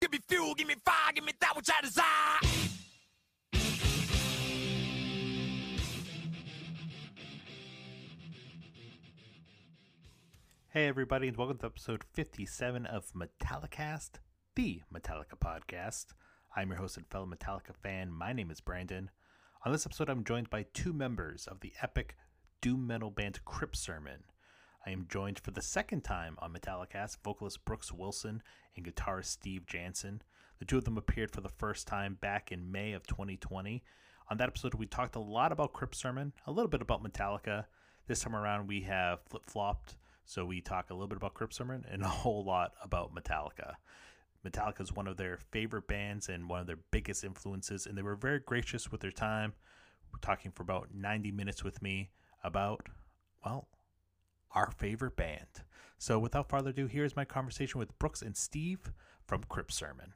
Give me fuel, give me fire, give me that which I desire. Hey, everybody, and welcome to episode 57 of Metallicast, the Metallica podcast. I'm your host and fellow Metallica fan. My name is Brandon. On this episode, I'm joined by two members of the epic doom metal band Crypt Sermon. I am joined for the second time on Metallicast, vocalist Brooks Wilson and guitarist Steve Jansen. The two of them appeared for the first time back in May of 2020. On that episode, we talked a lot about Crypt Sermon, a little bit about Metallica. This time around, we have flip flopped, so we talk a little bit about Crypt Sermon and a whole lot about Metallica. Metallica is one of their favorite bands and one of their biggest influences, and they were very gracious with their time. We're talking for about 90 minutes with me about, well, our favorite band. So without further ado, here's my conversation with Brooks and Steve from Crypt Sermon.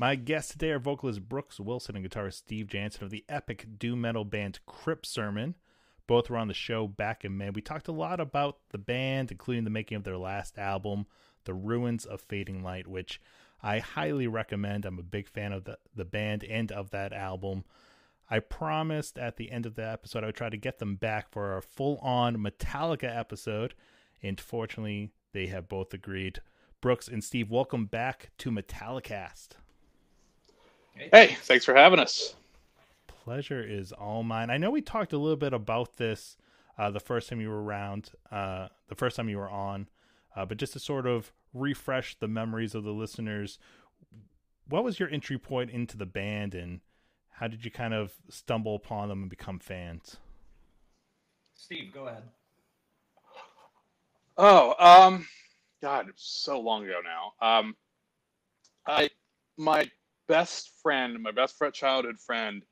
My guests today are vocalist Brooks Wilson and guitarist Steve Jansen of the epic doom metal band Crypt Sermon. Both were on the show back in May. We talked a lot about the band, including the making of their last album, The Ruins of Fading Light, which I highly recommend. I'm a big fan of the, the band and of that album. I promised at the end of the episode I would try to get them back for a full on Metallica episode, and fortunately, they have both agreed. Brooks and Steve, welcome back to Metallicast. Hey, thanks for having us. Pleasure is all mine. I know we talked a little bit about this uh, the first time you were around, uh, the first time you were on, uh, but just to sort of refresh the memories of the listeners, what was your entry point into the band and how did you kind of stumble upon them and become fans? Steve, go ahead. Oh, um, God, so long ago now. Um, I, my best friend, my best friend, childhood friend,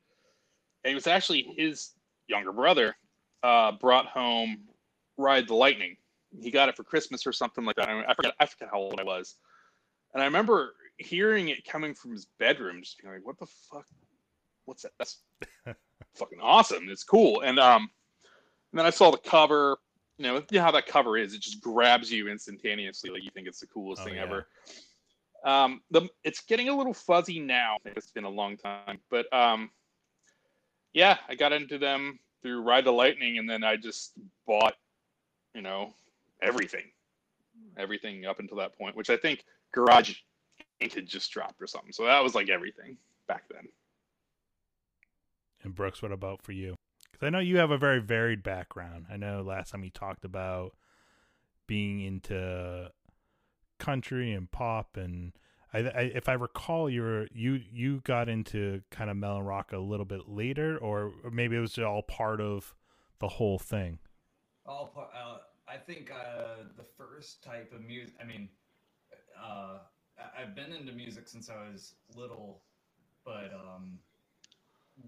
and it was actually his younger brother, uh, brought home Ride the Lightning. He got it for Christmas or something like that. I, I forget. I forget how old I was, and I remember hearing it coming from his bedroom, just being like, "What the fuck? What's that? That's fucking awesome. It's cool." And um, and then I saw the cover. You know, you know how that cover is. It just grabs you instantaneously. Like you think it's the coolest Oh, thing yeah. ever. Um, the it's getting a little fuzzy now. It's been a long time, but um, yeah, I got into them through Ride the Lightning, and then I just bought, you know, everything, everything up until that point, which I think Garage Inc. had just dropped or something. So that was like everything back then. And Brooks, what about for you? Because I know you have a very varied background. I know last time you talked about being into country and pop, and I, I if I recall, you were you you got into kind of melon rock a little bit later, or, maybe it was all part of the whole thing. All part, uh, I think uh, the first type of music. I mean, uh, I've been into music since I was little, but um,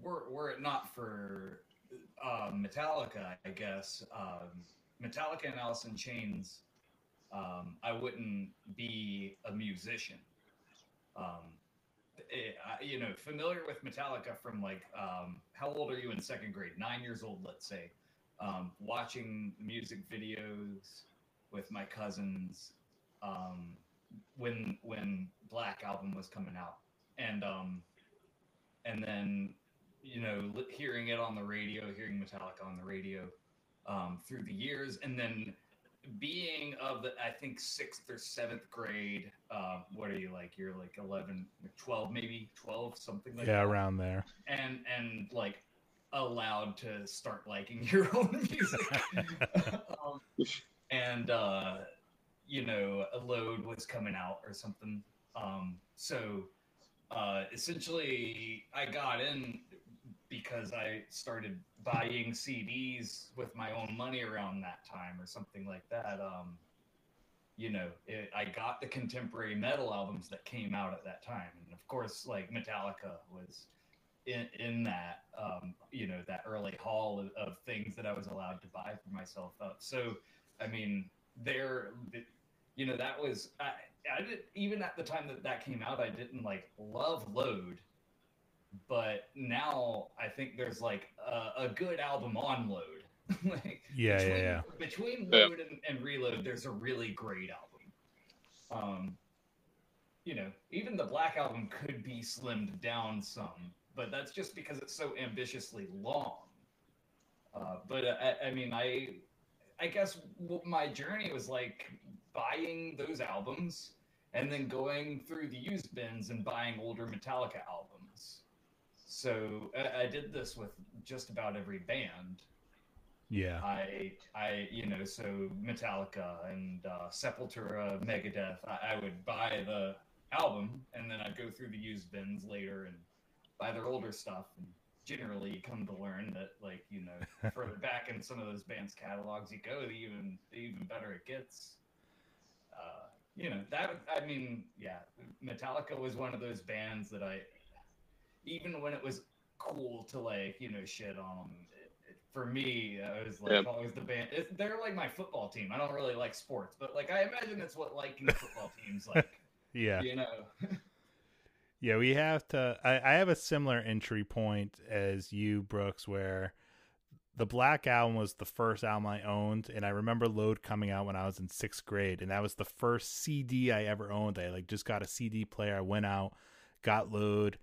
were were it not for uh, Metallica, I guess um, Metallica and Alice in Chains, um, I wouldn't be a musician. Um, it, I, you know, familiar with Metallica from like, um, how old are you in second grade? Nine years old, let's say. Um, watching music videos with my cousins um, when when Black album was coming out, and um, and then you know hearing it on the radio, hearing Metallica on the radio um, through the years, and then being of the I think sixth or seventh grade. Uh, what are you like? You're like 11, 12 maybe twelve, something like yeah, that around there. and and like allowed to start liking your own music um, and uh you know a load was coming out or something um so uh essentially i got in because i started buying cds with my own money around that time or something like that um you know it, i got the contemporary metal albums that came out at that time and of course like metallica was in in that um, you know that early haul of, of things that I was allowed to buy for myself. So I mean, there, you know, that was I, I did even at the time that that came out, I didn't like love Load, but now I think there's like a, a good album on Load. like, Yeah, yeah, between, yeah. Between Yeah. Load and, and Reload, there's a really great album. Um, you know, even the Black album could be slimmed down some, but that's just because it's so ambitiously long. Uh, but uh, I, I mean, I, I guess what my journey was like buying those albums and then going through the used bins and buying older Metallica albums. So I, I did this with just about every band. Yeah. I, I, you know, so Metallica and uh, Sepultura, Megadeth. I, I would buy the album and then I'd go through the used bins later and buy their older stuff. And generally, you come to learn that, like, you know, further back in some of those bands' catalogs you go, the even the even better it gets. Uh, you know that I mean, yeah, Metallica was one of those bands that I, even when it was cool to like you know shit on them. It, it, for me, I was like Yeah. always the band. It, they're like my football team. I don't really like sports, but like I imagine that's what liking football teams like. Yeah. You know, Yeah, we have to. I, I have a similar entry point as you, Brooks, where the Black Album was the first album I owned, and I remember Load coming out when I was in sixth grade, and that was the first CD I ever owned. I like just got a CD player. I went out, got Load,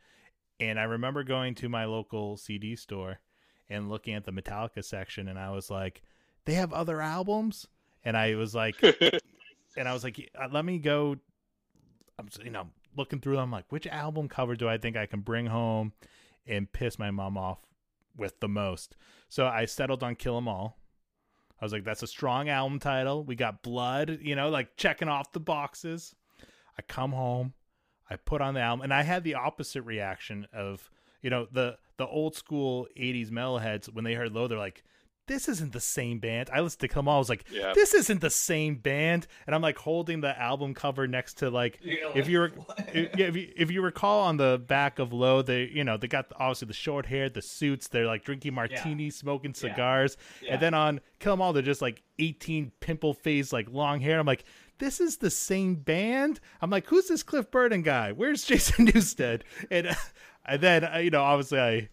and I remember going to my local CD store and looking at the Metallica section, and I was like, "They have other albums," and I was like, and I was like, "Uh, let me go. I'm you know looking through them like which album cover do I think I can bring home and piss my mom off with the most. So I settled on Kill 'Em All. I was like, that's a strong album title. We got blood, you know, like checking off the boxes. I come home, I put on the album, and I had the opposite reaction of, you know, the the old school '80s metalheads when they heard Load, they're like, "This isn't the same band." I listened to Kill 'Em All, I was like, Yeah. "This isn't the same band," and I'm like holding the album cover next to like you know, if you were if, if you, if you recall on the back of Load they you know they got obviously the short hair the suits they're like drinking martinis smoking cigars Yeah. and then on kill 'em all they're just like 18 pimple face like long hair i'm like this is the same band? I'm like who's this cliff burton guy? Where's jason newsted? And, uh, and then uh, you know obviously i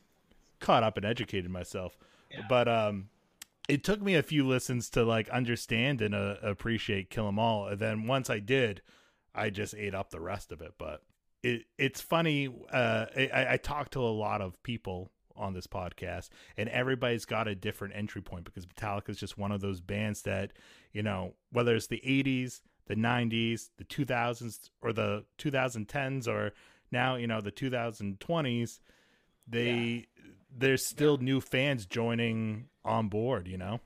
caught up and educated myself. Yeah. but um it took me a few listens to like understand and uh, appreciate kill 'em all. And then once i did i just ate up the rest of it. But it it's funny uh i i talked to a lot of people on this podcast and everybody's got a different entry point because metallica is just one of those bands that you know whether it's the 80s the 90s the 2000s or the 2010s or now you know the 2020s they there's still new fans joining on board you know?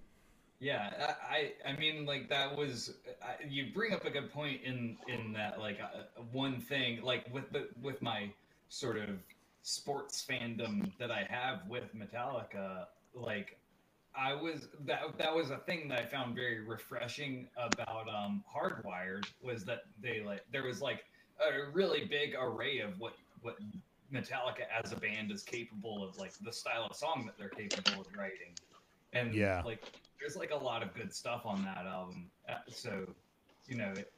Yeah, I, I I mean, like that was I, you bring up a good point in in that like uh, one thing like with the with my sort of sports fandom that I have with Metallica, like I was that that was a thing that I found very refreshing about um Hardwired was that they like there was like a really big array of what what Metallica as a band is capable of like the style of song that they're capable of writing. And Yeah. like there's like a lot of good stuff on that album. Uh, so, you know, it,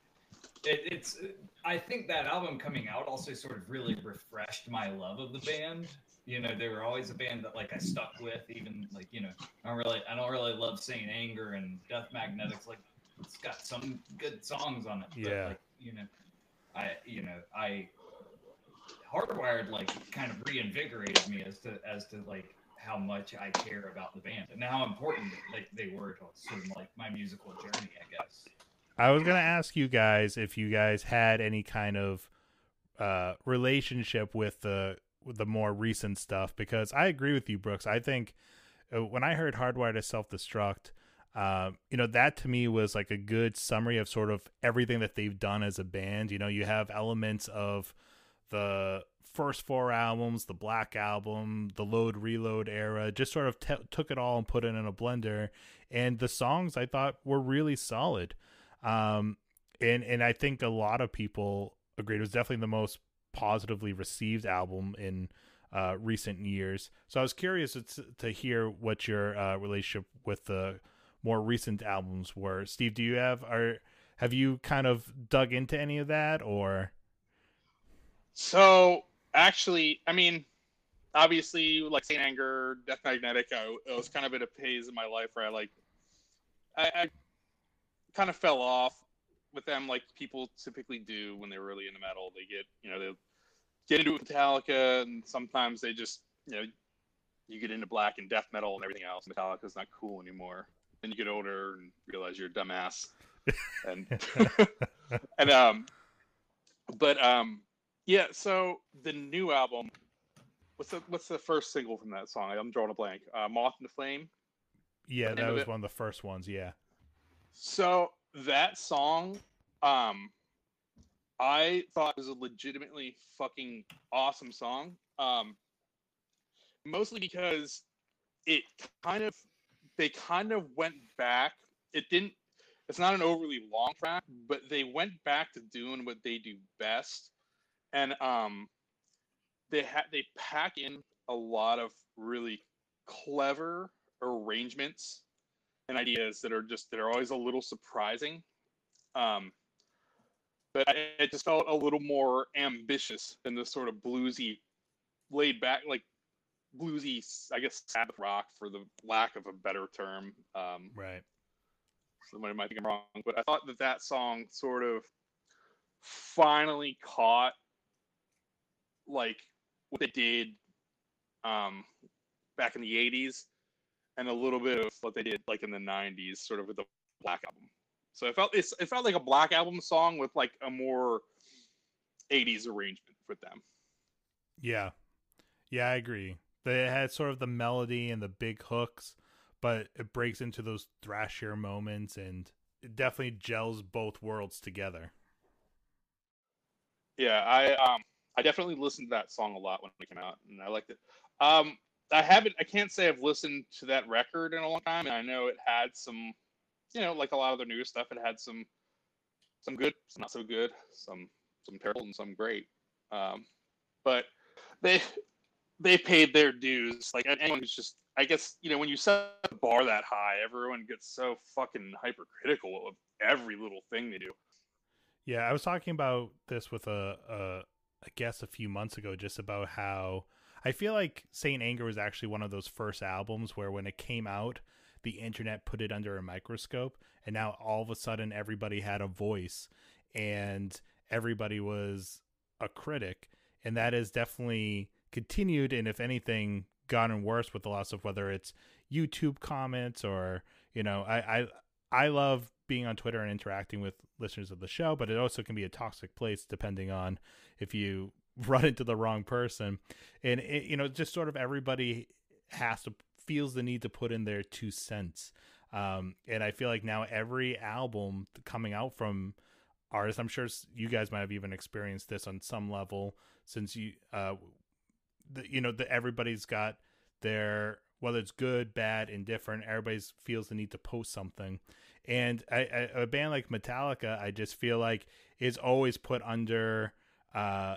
it, it's. I think that album coming out also sort of really refreshed my love of the band. You know, they were always a band that like I stuck with, even like you know, I don't really, I don't really love Saint Anger and Death Magnetics. Like, it's got some good songs on it. But, Yeah. like, you know, I, you know, I hardwired like kind of reinvigorated me as to as to like how much I care about the band and how important like they were to sort of like my musical journey, I guess. I was gonna ask you guys if you guys had any kind of uh, relationship with the the more recent stuff because I agree with you, Brooks. I think uh, when I heard "Hardwired to Self Destruct," um, you know that to me was like a good summary of sort of everything that they've done as a band. You know, you have elements of the first four albums, the Black album, the Load Reload era, just sort of t- took it all and put it in a blender. And the songs I thought were really solid. Um, and and I think a lot of people agreed it was definitely the most positively received album in uh, recent years. So I was curious to, hear what your uh, relationship with the more recent albums were. Steve, do you have are have you kind of dug into any of that or? So actually, I mean, obviously, like Saint Anger, Death Magnetic, I, it was kind of in a phase in my life where I like, I, I kind of fell off with them, like people typically do when they're really into metal. They get, you know, they get into Metallica, and sometimes they just, you know, you get into black and death metal and everything else. Metallica's not cool anymore. Then you get older and realize you're a dumbass. and and um, but um, yeah. So the new album. What's the what's the first single from that song? I'm drawing a blank. Uh, Moth the Flame. Yeah, that was one of the first ones. Yeah. So that song, um, I thought was a legitimately fucking awesome song. Um, mostly because it kind of, they kind of went back. It didn't. It's not an overly long track, but they went back to doing what they do best, and um, they had they pack in a lot of really clever arrangements and ideas that are just that are always a little surprising. Um, but I, it just felt a little more ambitious than the sort of bluesy, laid back, like bluesy, I guess Sabbath rock for the lack of a better term. Um, Right. somebody might think I'm wrong, but I thought that that song sort of finally caught like what they did um, back in the 80s and a little bit of what they did like in the 90s sort of with the black album so it felt it's, it felt like a black album song with like a more 80s arrangement with them Yeah. Yeah, I agree. They had sort of the melody and the big hooks, but it breaks into those thrashier moments and it definitely gels both worlds together. yeah i um i definitely listened to that song a lot when it came out and i liked it um i haven't i can't say i've listened to that record in a long time and i know it had some you know like a lot of their new stuff it had some some good some not so good some some terrible and some great. Um but they they paid their dues. Like anyone who's just i guess you know when you set the bar that high everyone gets so fucking hypercritical of every little thing they do. Yeah, I was talking about this with a, a a guest a few months ago, just about how I feel like Saint Anger was actually one of those first albums where when it came out, the internet put it under a microscope, and now all of a sudden everybody had a voice, and everybody was a critic, and that has definitely continued, and if anything, gotten worse with the loss of whether it's YouTube comments or you know, I I I love being on Twitter and interacting with listeners of the show, but it also can be a toxic place depending on if you run into the wrong person. And it, you know, just sort of everybody has to feels the need to put in their two cents. Um, and I feel like now every album coming out from artists, I'm sure you guys might have even experienced this on some level since you, uh, the, you know, that everybody's got their whether it's good, bad, indifferent. Everybody's feels the need to post something, and I, I, a band like Metallica, I just feel like is always put under, uh,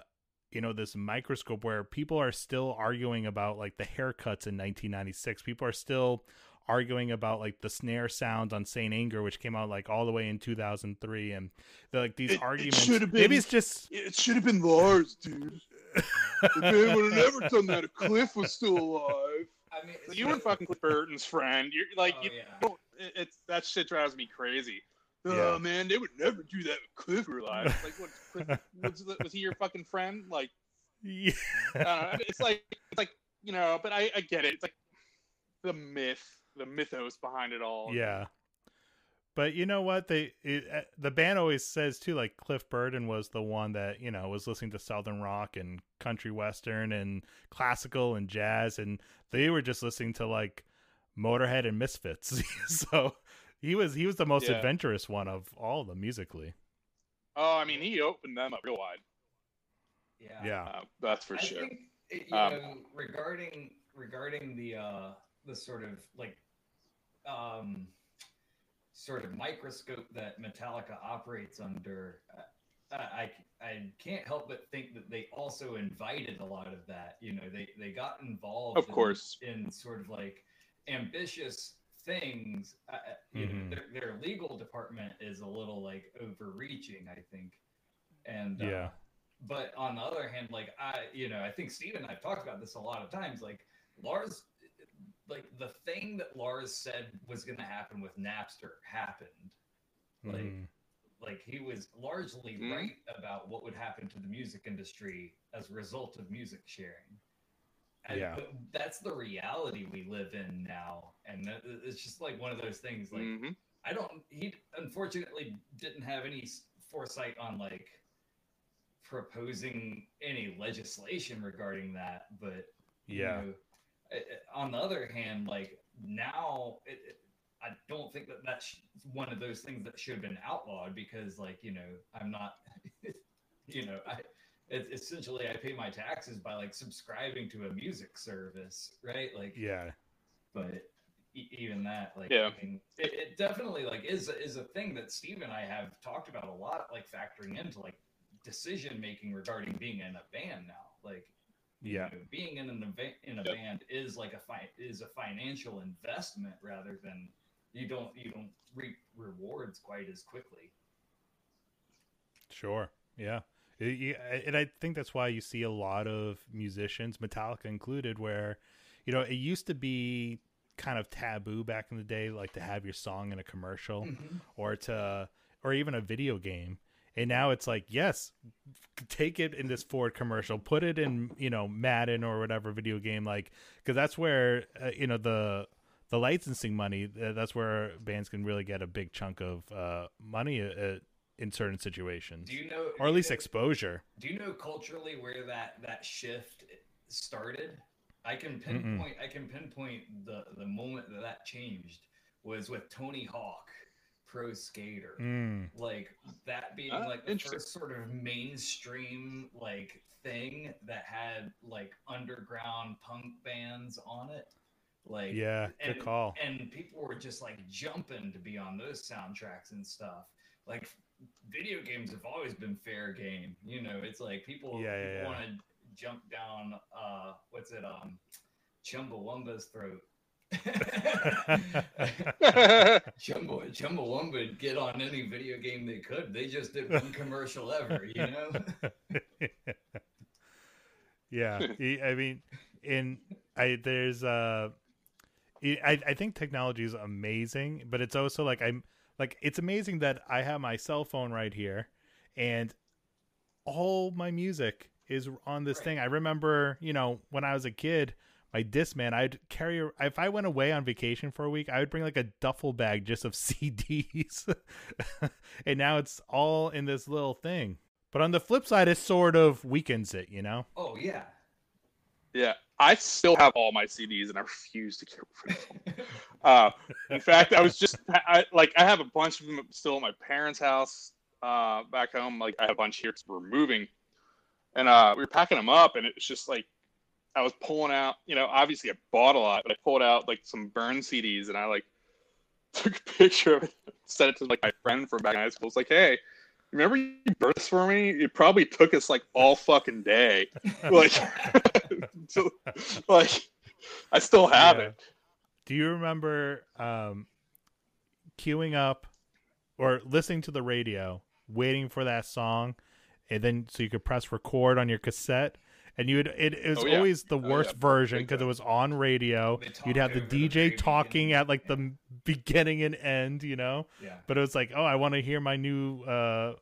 you know, this microscope where people are still arguing about like the haircuts in 1996. People are still arguing about like the snare sound on Saint Anger, which came out like all the way in 2003, and they're like these It- it arguments. should've Maybe it's just It should have been Lars, dude. The band would have never done that if Cliff was still alive. I mean, You were fucking Cliff Burton's friend. You're like, Oh, you yeah. don't, it, it's that shit drives me crazy. Yeah. Oh man, they would never do that if Cliff were alive. Like, what? Cliff, was, was he your fucking friend? Like, yeah. Know. It's like, it's like, you know. But I, I get it. It's like the myth, the mythos behind it all. Yeah. But you know what they it, uh, the band always says too like Cliff Burton was the one that you know was listening to southern rock and country western and classical and jazz and they were just listening to like Motorhead and Misfits. so he was he was the most Yeah. adventurous one of all of them musically. Oh, I mean, he opened them up real wide. Yeah. Yeah. Uh, that's for I sure. think you Um, know regarding regarding the uh the sort of like um sort of microscope that Metallica operates under. uh, I, I I can't help but think that they also invited a lot of that. You know, they they got involved, Of in- course. in, sort of like ambitious things. Uh, uh, you Mhm. know, their, their legal department is a little like overreaching, I think. And uh, Yeah. but on the other hand, like I, you know, I think Steve and I've talked about this a lot of times. Like Lars, like the thing that Lars said was going to happen with Napster happened. Like, Mhm. like he was largely Mhm. right about what would happen to the music industry as a result of music sharing. And Yeah. but that's the reality we live in now, and that- it's just like one of those things. Like Mhm. I don't. He unfortunately didn't have any foresight on like proposing any legislation regarding that. But you Yeah. know, i- i- on the other hand, like now, it, it, I don't think that that's one of those things that should have been outlawed because, like, you know, I'm not, you know, I. It's essentially I pay my taxes by like subscribing to a music service, right? Like, Yeah. but e- even that like Yeah. I mean, it, it definitely like is is a thing that steve and i have talked about a lot like factoring into like decision making regarding being in a band now like you Yeah. know, being in an event in a Yep. band is like a fi- is a financial investment rather than you don't you don't reap rewards quite as quickly Sure. Yeah. And I think that's why you see a lot of musicians, Metallica included, where, you know, it used to be kind of taboo back in the day, like to have your song in a commercial or to, or even a video game. And now it's like, yes, take it in this Ford commercial, put it in, you know, Madden or whatever video game, like, because that's where, uh, you know, the, the licensing money, uh, that's where bands can really get a big chunk of uh, money uh, in certain situations do you know or at least know- exposure. Do you know culturally where that that shift started? I can pinpoint. I can pinpoint the the moment that that changed was with Tony Hawk, Pro Skater. Mm, Like that being Ah, like the first sort of mainstream like thing that had like underground punk bands on it. Like yeah, good and, call. And people were just like jumping to be on those soundtracks and stuff. Like video games have always been fair game. You know, it's like people, Yeah, yeah, yeah. want to jump down uh what's it um Chumbawamba's throat. Chumba Chumbawamba would get on any video game they could. They just did one commercial ever, you know? yeah, I mean, in I there's uh, I I I think technology is amazing, but it's also like I'm like it's amazing that I have my cell phone right here, and all my music is on this Right. thing. I remember, you know, when I was a kid. My Discman, I'd carry. a- If I went away on vacation for a week, I would bring like a duffel bag just of CDs, and now it's all in this little thing. But on the flip side, it sort of weakens it, you know. Oh yeah. Yeah, I still have all my CDs and I refuse to get rid of them. Uh, in fact, I was just I, like I have a bunch of them still at my parents' house uh, back home. Like I have a bunch here we're moving, and uh, we were packing them up, and it's just like I was pulling out. You know, obviously I bought a lot, but I pulled out like some burn CDs, and I like took a picture of it, sent it to like my friend from back in high school. It's like, hey. Remember you burned this for me? It probably took us like all fucking day. Like, so, like I still have Yeah. it. Do you remember um, queuing up or listening to the radio, waiting for that song, and then so you could press record on your cassette? And you would it, it was Oh, yeah. always the Oh, worst yeah. version because it was on radio. You'd have the talked the DJ talking beginning. at like the beginning and end, you know. Yeah. But it was like, oh, I want to hear my new uh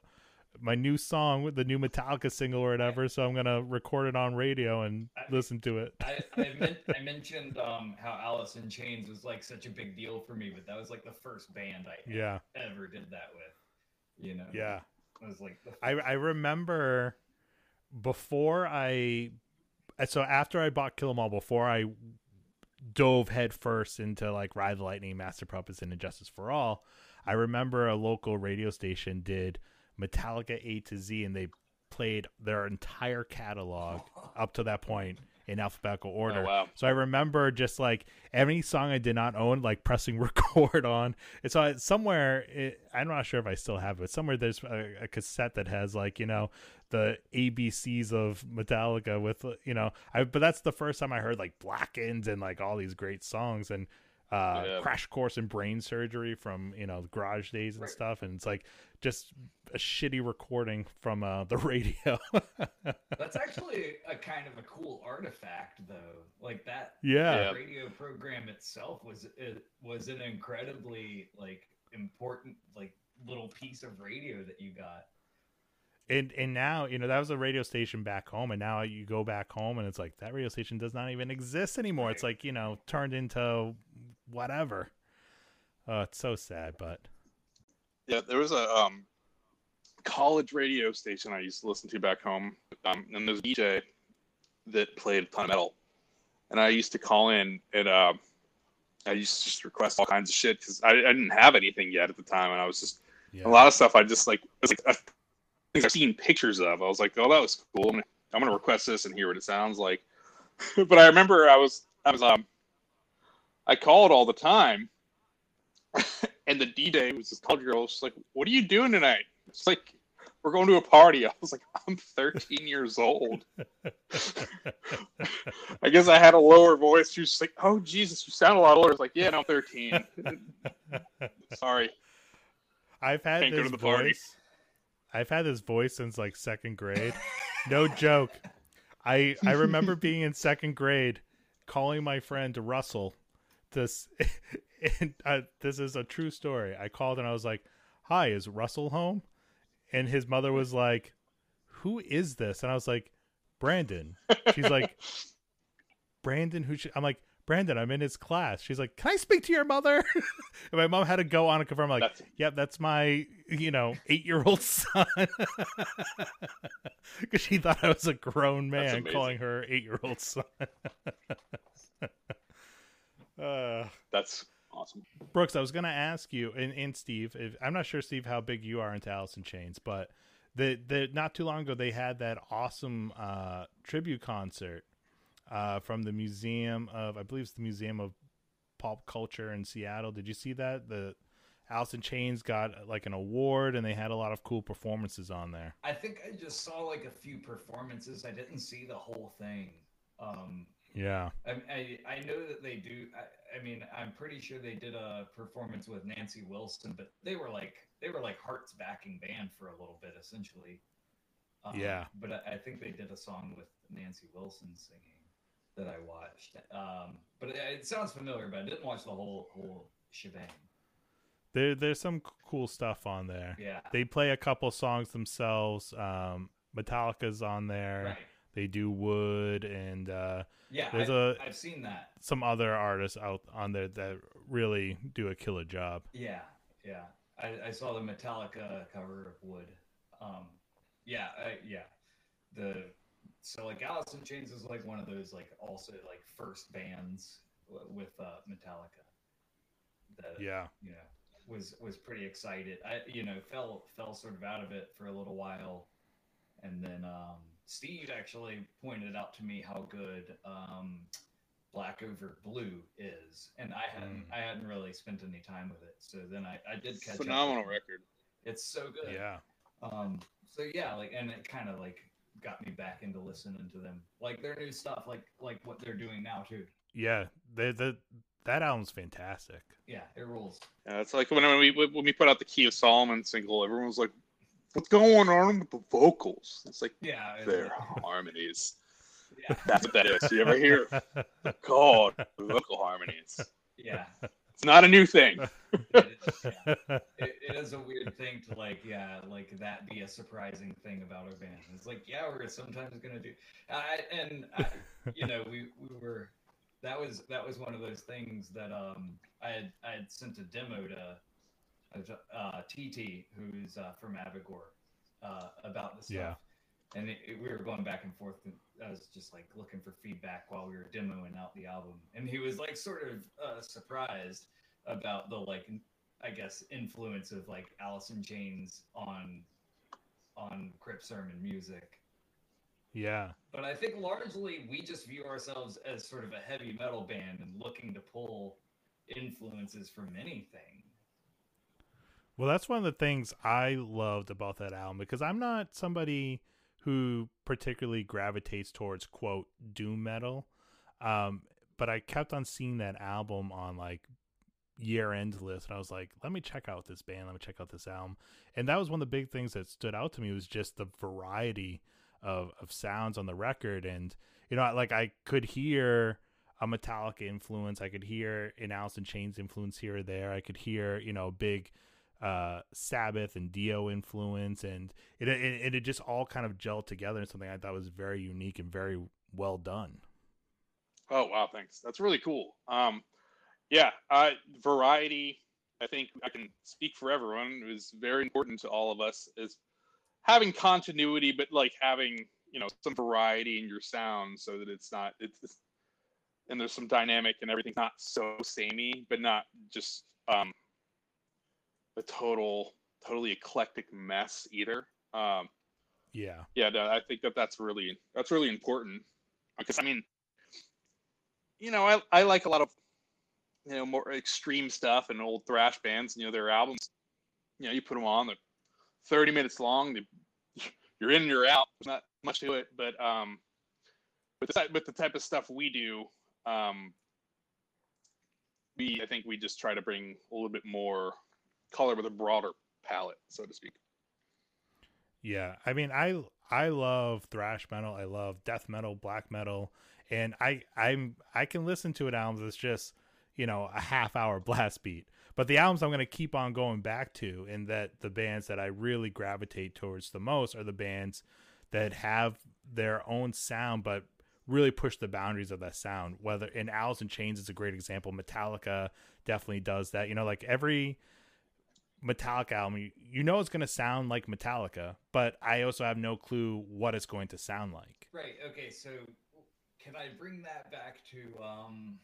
my new song with the new Metallica single or whatever, so I'm gonna record it on radio and I- listen to it. I, I, men- I mentioned um, how Alice in Chains was like such a big deal for me, but that was like the first band I Yeah, ever did that with. You know, yeah. it was like I I remember before I so after I bought Kill 'Em All, before I dove headfirst into like Ride the Lightning, Master Puppets, and Injustice for All, I remember a local radio station did Metallica A to Z, and they played their entire catalog up to that point in alphabetical oh, order. Oh, wow. So I remember just like any song I did not own, like pressing record on. And so I, somewhere, it, I'm not sure if I still have it. Somewhere there's a, a cassette that has like you know the ABCs of Metallica with you know. I but that's the first time I heard like Blackened and like all these great songs and uh Yeah. crash course in brain surgery from you know the garage days and Right. stuff and it's like just a shitty recording from uh the radio That's actually a kind of a cool artifact, though. Like that yeah Yeah. radio program itself was it was an incredibly like important like little piece of radio that you got. and and now you know that was a radio station back home and now you go back home and it's like that radio station does not even exist anymore it's like you know turned into whatever uh it's so sad but Yeah, there was a um, college radio station I used to listen to back home, um, and there's a DJ that played a ton of metal, and I used to call in and uh, I used to just request all kinds of shit because I, I didn't have anything yet at the time, and I was just yeah a lot of stuff I just like was like things I've seen pictures of. I was like, oh, that was cool. I'm gonna, I'm gonna request this and hear what it sounds like. but I remember I was I was um I called all the time, and the D day was this college girl. She's like, "What are you doing tonight?" It's like we're going to a party. I was like, I'm 13 years old. I guess I had a lower voice. She was like, "Oh Jesus, you sound a lot older." I was like, "Yeah, no, I'm 13. Sorry." I've had Can't this the party. voice. I've had this voice since like second grade. no joke. I I remember being in second grade, calling my friend Russell. This, and uh, this is a true story. I called and I was like, "Hi, is Russell home?" And his mother was like, "Who is this?" And I was like, "Brandon." She's like, "Brandon, who?" Should... I'm like, "Brandon, I'm in his class." She's like, "Can I speak to your mother?" and my mom had to go on and confirm, like, That's- yep, that's my, you know, eight year old son. Because she thought I was a grown man calling her eight year old son. Uh, That's awesome. Brooks, I was going to ask you, and, and Steve, if, I'm not sure, Steve, how big you are into Alice in Chains, but the, the not too long ago, they had that awesome uh, tribute concert uh, from the Museum of, I believe it's the Museum of Pop Culture in Seattle. Did you see that? The Alice in Chains got like an award, and they had a lot of cool performances on there. I think I just saw like a few performances. I didn't see the whole thing. Um, Yeah. I, I I know that they do. I, I mean, I'm pretty sure they did a performance with Nancy Wilson, but they were like they were like Heart's backing band for a little bit, essentially. Um, Yeah. But I, I think they did a song with Nancy Wilson singing that I watched. Um, but it, it sounds familiar, but I didn't watch the whole whole shebang. There, there's some cool stuff on there. Yeah. They play a couple songs themselves. Um, Metallica's on there. Right. They do Wood and uh, Yeah. There's I, a- I've seen that. some other artists out on there that really do a killer job. Yeah, yeah. I, I saw the Metallica cover of Wood. Um, yeah, I, yeah. The so like Alice in Chains is like one of those like also like first bands with uh, Metallica. That Yeah. you know was was pretty excited. I you know fell fell sort of out of it for a little while, and then um, Steve actually pointed out to me how good um, Black Over Blue is, and I hadn't Mm. I hadn't really spent any time with it. So then I I did catch up Phenomenal with it. record. It's so good. Yeah. Um. So yeah, like, and it kind of like got me back into listening to them, like their new stuff, like like what they're doing now too. Yeah. They, the, that album's fantastic. Yeah, it rules. Yeah, it's like when we when we put out the Key of Solomon single, everyone was like, "What's going on with the vocals?" It's like Yeah. their harmonies. Yeah. That's what that is. You ever hear God vocal harmonies? Yeah. It's not a new thing. It is, yeah. It, it is a weird thing to like, yeah, like that be a surprising thing about our band. It's like, yeah, we're sometimes gonna do, I, and I, you know, we we were, that was that was one of those things that um I had I had sent a demo to, uh, TT who's uh, from Avigor, uh, about this Yeah. stuff. And it, it- we were going back and forth. And I was just like looking for feedback while we were demoing out the album, and he was like sort of uh, surprised about the like I guess influence of like Alice in Chains on on Crypt Sermon music. Yeah. But I think largely we just view ourselves as sort of a heavy metal band and looking to pull influences from anything. Well, that's one of the things I loved about that album because I'm not somebody who particularly gravitates towards quote doom metal. Um, but I kept on seeing that album on like year end list and I was like, let me check out this band, let me check out this album. And that was one of the big things that stood out to me was just the variety of, of sounds on the record and you know, like I could hear a Metallica influence, I could hear an Alice in Chains influence here or there. I could hear, you know, big uh, Sabbath and Dio influence, and it, it it just all kind of gelled together in something I thought was very unique and very well done. Oh wow, thanks. That's really cool. Um, yeah, uh, variety. I think I can speak for everyone. It was very important to all of us. Is having continuity, but like having you know some variety in your sound, so that it's not it's and there's some dynamic and everything's not so samey, but not just um, a total totally eclectic mess either. Um, yeah, yeah, no, I think that that's really that's really important because I mean, you know, I I like a lot of you know more extreme stuff and old thrash bands. You know, their albums, you know, you put them on, they're 30 minutes long. They, you're in, you're out. There's not much to it, but um, with the with the type of stuff we do, um, we I think we just try to bring a little bit more color with a broader palette, so to speak. Yeah, I mean, I I love thrash metal. I love death metal, black metal, and I I'm I can listen to an album that's just you know a half hour blast beat. But the albums I'm going to keep on going back to, and that the bands that I really gravitate towards the most are the bands that have their own sound, but really push the boundaries of that sound. Whether in Alice in Chains is a great example. Metallica definitely does that. You know, like every Metallica album, you, you know it's going to sound like Metallica, but I also have no clue what it's going to sound like. Right. Okay. So can I bring that back to um,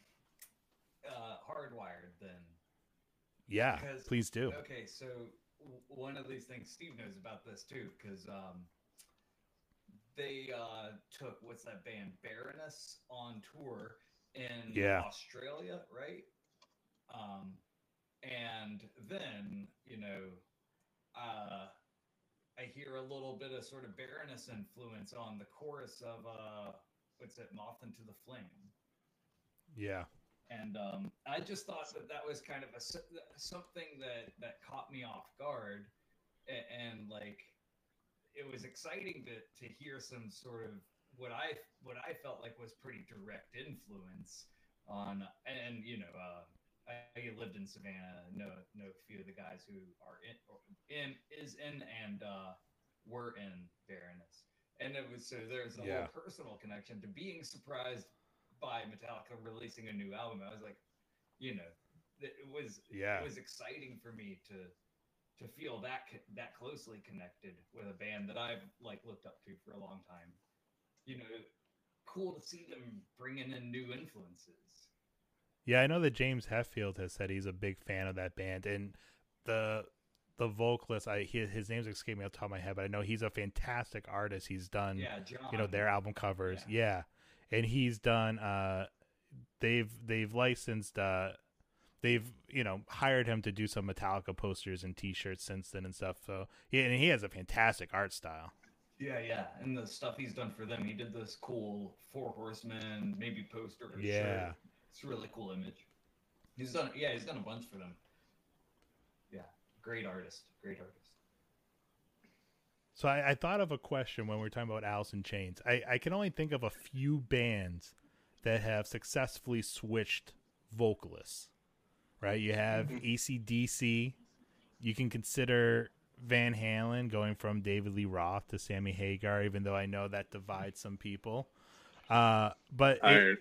uh, Hardwired then? Yeah, because, please do. Okay. So one of these things Steve knows about this too, because um, they uh, took what's that band Baroness on tour in yeah. Australia, right? Um, and then you know, uh, I hear a little bit of sort of Baroness influence on the chorus of uh, what's it, Moth into the Flame. Yeah. And um, I just thought that that was kind of a something that that caught me off guard, and, and like it was exciting to to hear some sort of what I what I felt like was pretty direct influence on and you know uh, I lived in Savannah know know a few of the guys who are in in is in and uh, were in Baroness and it was so there's a yeah. whole personal connection to being surprised by Metallica releasing a new album I was like you know it was yeah it was exciting for me to to feel that that closely connected with a band that I've like looked up to for a long time. You know, cool to see them bringing in new influences. Yeah, I know that James Hetfield has said he's a big fan of that band, and the the vocalist, I his, his name's escaping me off the top of my head, but I know he's a fantastic artist. He's done, yeah, you know, their album covers, yeah, yeah. and he's done. uh They've they've licensed uh they've you know hired him to do some Metallica posters and T-shirts since then and stuff. So yeah, and he has a fantastic art style. Yeah, yeah, and the stuff he's done for them, he did this cool Four Horsemen maybe poster. yeah, shirt. It's a really cool image. He's done, yeah, he's done a bunch for them. Yeah, great artist, great artist. So I, I thought of a question when we were talking about Alice in Chains. I, I can only think of a few bands that have successfully switched vocalists right? You have mm-hmm. ACDC. You can consider Van Halen going from David Lee Roth to Sammy Hagar, even though I know that divides some people. Uh, but it,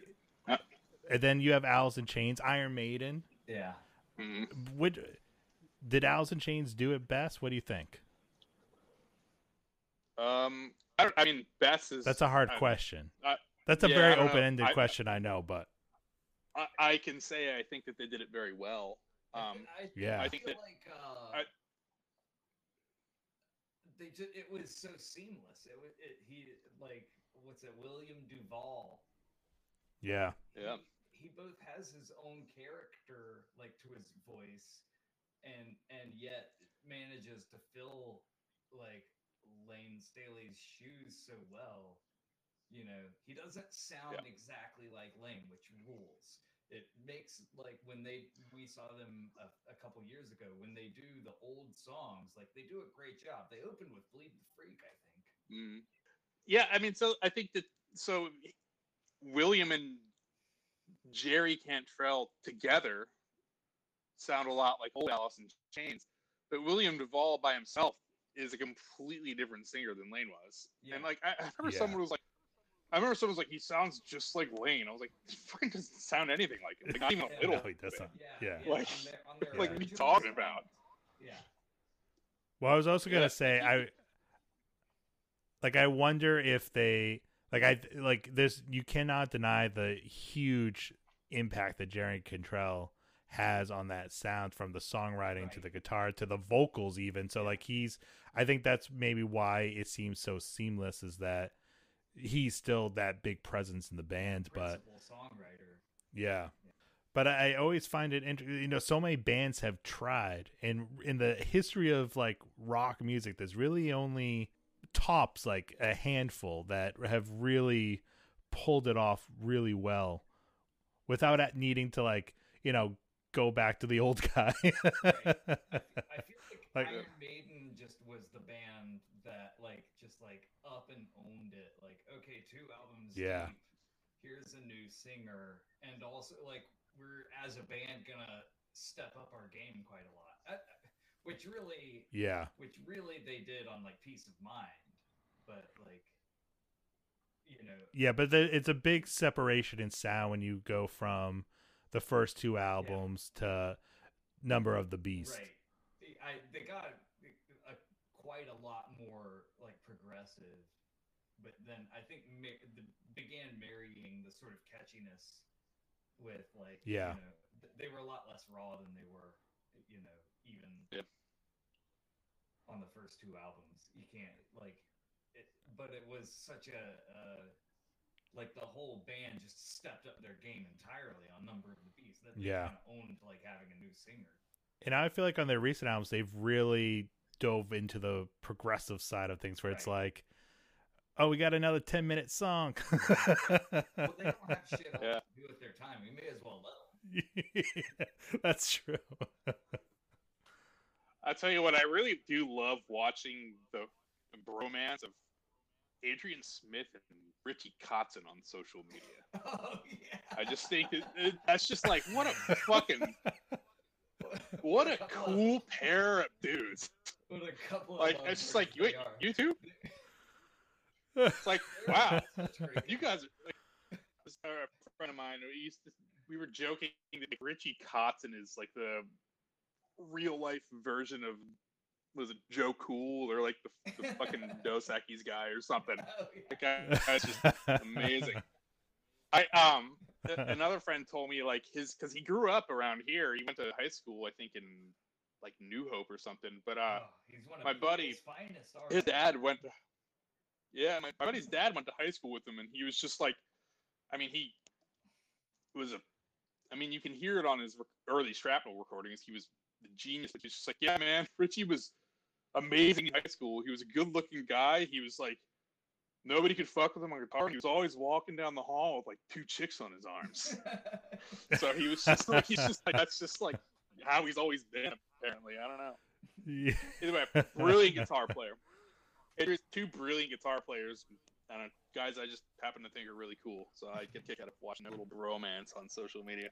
and then you have Alice in Chains, Iron Maiden. Yeah. Mm-hmm. Would did Alice in Chains do it best? What do you think? Um, I, I mean, best is that's a hard I, question. I, that's a yeah, very open ended question. I know, but I, I, can say I think that they did it very well. Um, I, yeah, I think that like uh, they just it was so seamless. It was it, he like what's it, William DuVall. Yeah. Yeah. He both has his own character, like to his voice, and and yet manages to fill like Layne Staley's shoes so well. You know, he doesn't sound Yeah. exactly like Layne, which rules. It makes like when they we saw them a, a couple years ago when they do the old songs, like they do a great job. They open with "Bleed the Freak," I think. Mm. Yeah, I mean, so I think that so William and Jerry Cantrell together sound a lot like old Alice in Chains, but William DuVall by himself is a completely different singer than Layne was. Yeah. And like, I, I remember Yeah. someone was like, I remember someone was like, he sounds just like Layne. I was like, he fucking doesn't sound anything like him. Like, not even a little. no, he doesn't. Yeah, Yeah. Like- on their, on their like, what are you talking about? Yeah, Well, I was also gonna Yeah. say I like I wonder if they like I like this. You cannot deny the huge impact that Jerry Cantrell has on that sound from the songwriting to the guitar to the vocals even so like he's i think that's maybe why it seems so seamless is that he's still that big presence in the band but songwriter. yeah. But I always find it interesting. You know, so many bands have tried, and in the history of like rock music, there's really only tops like a handful that have really pulled it off really well without at- needing to like you know go back to the old guy. I feel like, Like- Iron Maiden just was the band that like just like up and owned it. Like, okay, two albums Yeah. deep. Here's a new singer, and also like we're as a band gonna step up our game quite a lot. Uh, which really, yeah, which really they did on like Piece of Mind, but like, you know, yeah, but the, it's a big separation in sound when you go from the first two albums to Number of the Beast. Right. I they got a, quite a lot more like progressive, but then I think ma- the, began marrying the sort of catchiness with like Yeah. you know, th- they were a lot less raw than they were you know even Yep. on the first two albums. You can't like it, but it was such a. Uh, like the whole band just stepped up their game entirely on Number of the Beast. That they Yeah. kinda owned like having a new singer. And I feel like on their recent albums, they've really dove into the progressive side of things, where it's like, oh, we got another ten minute song. Well, they don't have shit Yeah. to do with their time. We may as well let them. That's true. I tell you what, I really do love watching the, the bromance of Adrian Smith and Richie Kotzen on social media. Oh yeah. I just think it, it, that's just like what a fucking what a of- cool pair of dudes. What a couple. Like it's just like wait, are. you two? It's like wow, you guys. Are, like, a friend of mine, we used to, we were joking that Richie Kotzen is like the real life version of was it Joe Cool or like the, the fucking Dos Equis guy or something. Oh, yeah. That guy, guy's just amazing. I um another friend told me like his because he grew up around here. He went to high school, I think in like New Hope or something. But uh, Oh, he's one of my buddy- his dad went to yeah, my, my buddy's dad went to high school with him, and he was just like, I mean, he was a, I mean, you can hear it on his early shrapnel recordings. He was the genius. but He's just like, yeah, man, Richie was amazing in high school. He was a good-looking guy. He was like, nobody could fuck with him on guitar. He was always walking down the hall with like two chicks on his arms. so he was just like, he's just like, that's just like how he's always been. Apparently, I don't know. Yeah. Either way, brilliant guitar player. There's two brilliant guitar players. I know, guys I just happen to think are really cool. So I get a kick out of watching their little bromance on social media.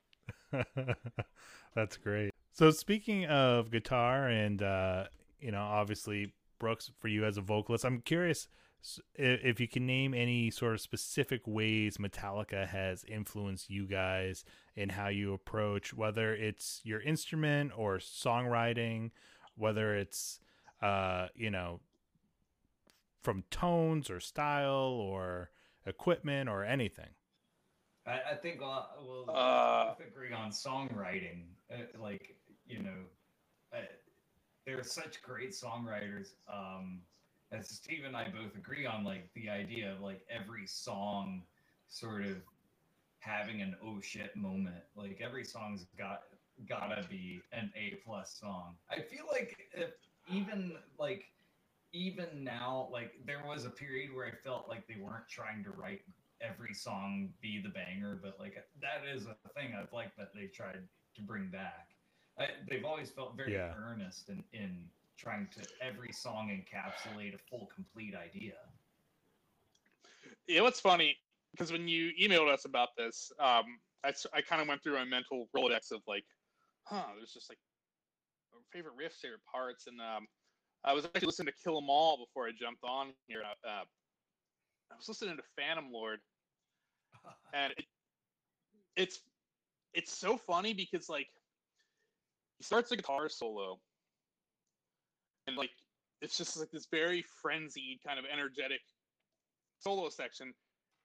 That's great. So speaking of guitar and uh, you know, obviously Brooks for you as a vocalist, I'm curious if you can name any sort of specific ways Metallica has influenced you guys in how you approach whether it's your instrument or songwriting, whether it's uh, you know, from tones or style or equipment or anything. I, I think uh, we'll Uh, agree on songwriting. Uh, like you know, uh, they're such great songwriters, um, as Steve and I both agree on, like the idea of like every song sort of having an oh shit moment. Like every song's got gotta be an A plus song. I feel like if even like even now, like there was a period where I felt like they weren't trying to write every song be the banger, but like that is a thing I've liked that they tried to bring back. I, they've always felt very Yeah. earnest in, in trying to every song encapsulate a full complete idea. Yeah, what's funny because when you emailed us about this, um, I, s- I kind of went through my mental rolodex of like, huh, there's just like favorite riffs, favorite parts, and um, I was actually listening to Kill 'Em All before I jumped on here. Uh, uh, I was listening to Phantom Lord, and it, it's it's so funny because like he starts a guitar solo, and like it's just like this very frenzied kind of energetic solo section,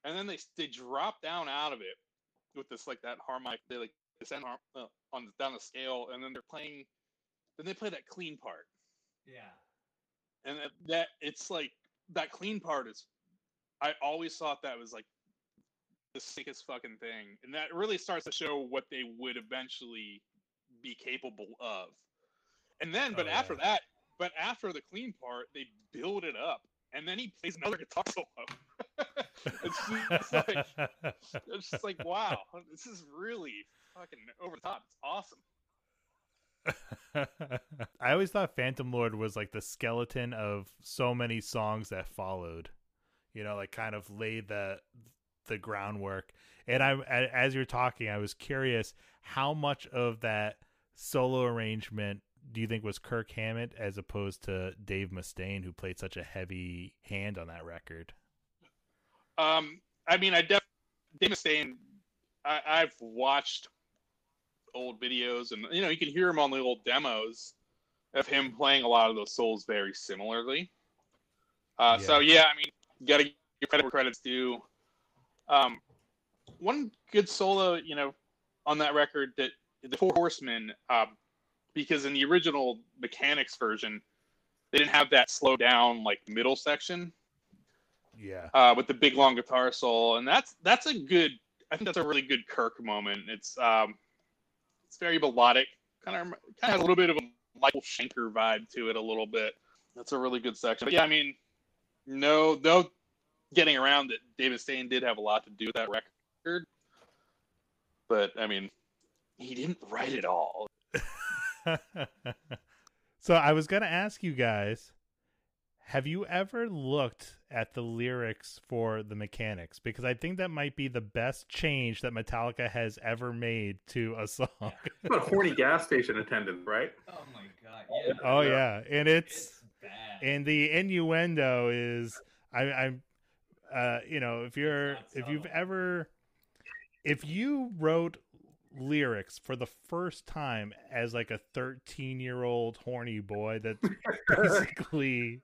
and then they they drop down out of it with this like that harmonic they like descend uh, on down the scale, and then they're playing, then they play that clean part, Yeah. and that, that it's like that clean part is, I always thought that was like the sickest fucking thing, and that really starts to show what they would eventually be capable of, and then but Oh, after yeah. that, but after the clean part, they build it up, and then he plays another guitar solo. it's just like it's just like wow, this is really fucking over the top. It's awesome. I always thought Phantom Lord was like the skeleton of so many songs that followed. You know, like kind of laid the the groundwork. And I as you're talking, I was curious how much of that solo arrangement do you think was Kirk Hammett as opposed to Dave Mustaine who played such a heavy hand on that record? Um, I mean, I definitely Dave Mustaine. I, I've watched old videos, and you know, you can hear him on the old demos of him playing a lot of those souls very similarly. Uh, So yeah, I mean, you got to give credit where credit's due. Um, one good solo, you know, on that record that the Four Horsemen, um, because in the original Mechanix version, they didn't have that slow down like middle section Yeah. uh, with the big long guitar solo, and that's that's a good. I think that's a really good Kirk moment. It's um, it's very melodic, kind of kind of has a little bit of a Michael Schenker vibe to it, a little bit. That's a really good section. But yeah, I mean, no, no getting around that. Dave Mustaine did have a lot to do with that record, but I mean, he didn't write it all. so I was going to ask you guys have you ever looked at the lyrics for the Mechanix because I think that might be the best change that Metallica has ever made to a song. About a horny gas station attendant, right? Oh my god. Yeah. oh yeah, and it's It's bad. and the innuendo is I I'm uh you know, if you're if you've ever if you wrote lyrics for the first time as like a 13 year old horny boy that's basically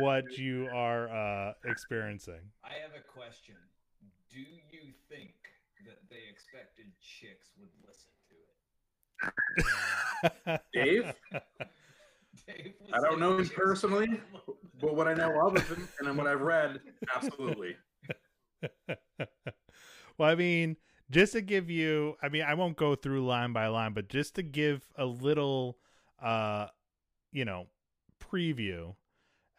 what you are uh experiencing I have a question. Do you think that they expected chicks would listen to it? Dave, Dave I don't know him personally, but what I know of him and what I've read, absolutely. well, I mean, just to give you, I mean, I won't go through line by line, but just to give a little, uh, you know, preview.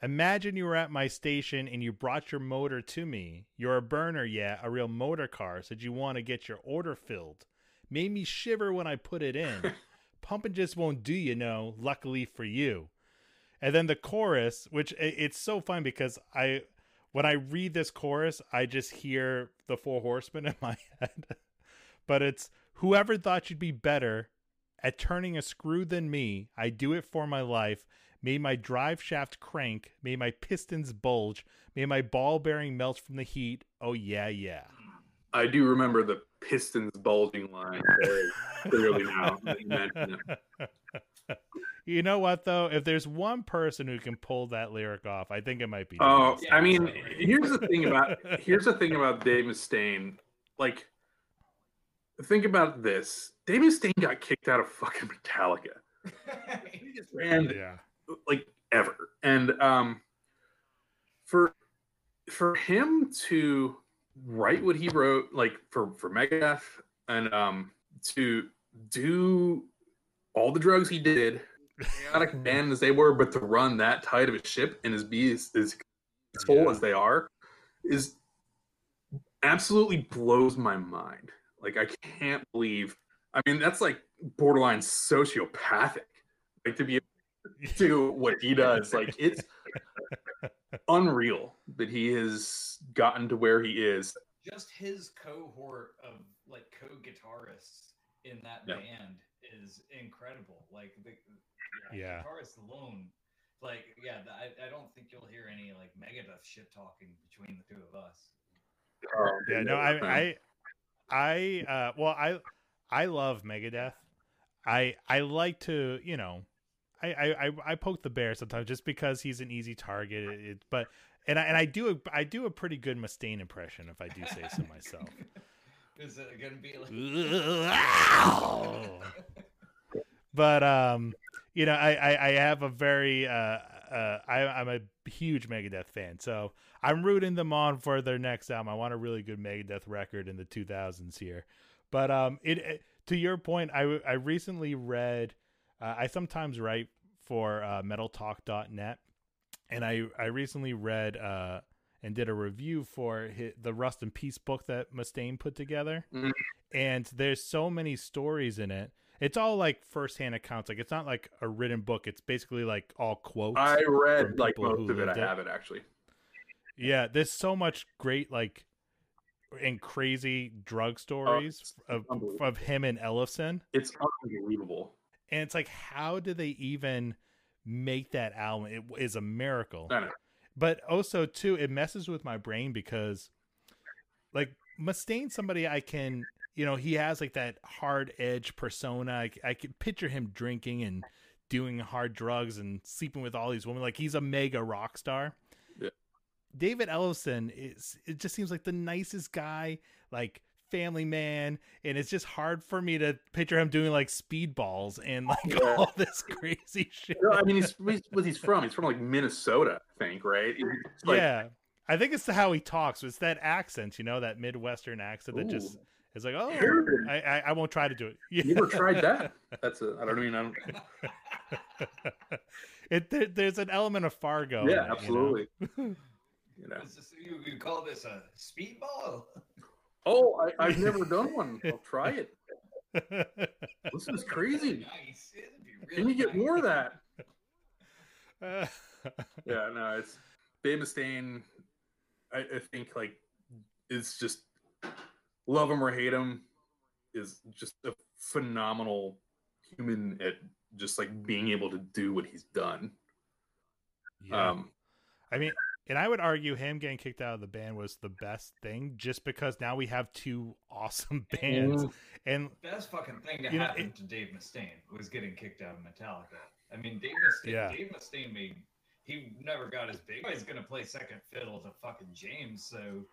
Imagine you were at my station and you brought your motor to me. You're a burner, yeah, a real motor car. Said you want to get your order filled. Made me shiver when I put it in. Pumping just won't do, you know. Luckily for you. And then the chorus, which it's so fun because I when I read this chorus, I just hear the four horsemen in my head. but it's whoever thought you'd be better at turning a screw than me, I do it for my life. May my drive shaft crank, may my pistons bulge, may my ball bearing melt from the heat. Oh yeah, yeah. I do remember the Pistons bulging line very clearly now you mention it. you know what though? If there's one person who can pull that lyric off, I think it might be. Oh, Dave. Yeah, I mean, so- here's the thing about here's the thing about Dave Mustaine. Like, think about this: Dave Mustaine got kicked out of fucking Metallica. to it." And yeah. like ever. And um for for him to write what he wrote, like for for Megadeth, and um to do all the drugs he did, chaotic band as they were, but to run that tight of a ship and as be as, as full Yeah. as they are, is absolutely blows my mind. Like I can't believe. I mean, that's like borderline sociopathic. Like to be able to do what he does, like it's unreal that he has gotten to where he is. just his cohort of like co-guitarists in that Yeah. band is incredible. Like the yeah, Yeah. guitarist alone, like yeah, the, I, I don't think you'll hear any like Megadeth shit talking between the two of us. Yeah, no, I, I, I, uh, well, I, I love Megadeth. I, I like to, you know, I, I, I, I poke the bear sometimes just because he's an easy target. It, it- but, and I, and I do, a, I do a pretty good Mustaine impression if I do say so myself. Is it gonna be like? but um you know I, I i have a very uh uh I, i'm a huge megadeth fan. So i'm rooting them on for their next album. I want a really good megadeth record in the 2000s here. But um it, it to your point i i recently read uh, i sometimes write for uh, metaltalk.net and i i recently read uh and did a review for hi the Rust in Peace book that mustaine put together Mhm. and there's so many stories in it it's all like firsthand accounts. Like it's not like a written book. It's basically like all quotes. I read like most of it. I have it actually. yeah, there's so much great like and crazy drug stories of of him and Ellefson. It's unbelievable. And it's like how do they even make that album? It is a miracle. But also too, it messes with my brain because like Mustaine's somebody I can you know, he has like that hard edge persona. I, I can picture him drinking and doing hard drugs and sleeping with all these women. Like he's a mega rock star. Yeah. David Ellefson is it just seems like the nicest guy, like family man, and it's just hard for me to picture him doing like speedballs and like Yeah. all this crazy shit. No, I mean, he's he's what he's from. He's from like Minnesota, I think, right? Like, yeah. I think it's how he talks. It's that accent, you know, that Midwestern accent that just is like, oh, I, I, I won't try to do it. Yeah. You ever tried that? That's a. I don't mean I don't, it there, there's an element of Fargo. in it, you yeah, know? absolutely. You know. Is this, you, you call this a speedball? Oh, I, I've never done one. I'll try it. This is crazy. Nice. It'd Can you get more of that? Yeah, no, it's Dave Mustaine. I, I think like it's just love him or hate him is just a phenomenal human at just like being able to do what he's done. yeah. Um, I mean, and I would argue him getting kicked out of the band was the best thing, just because now we have two awesome bands, and the Best fucking thing to You know, happen it- to Dave Mustaine was getting kicked out of Metallica. I mean, Dave Mustaine, Yeah. Dave Mustaine made he never got as big. He's gonna play second fiddle to fucking James, so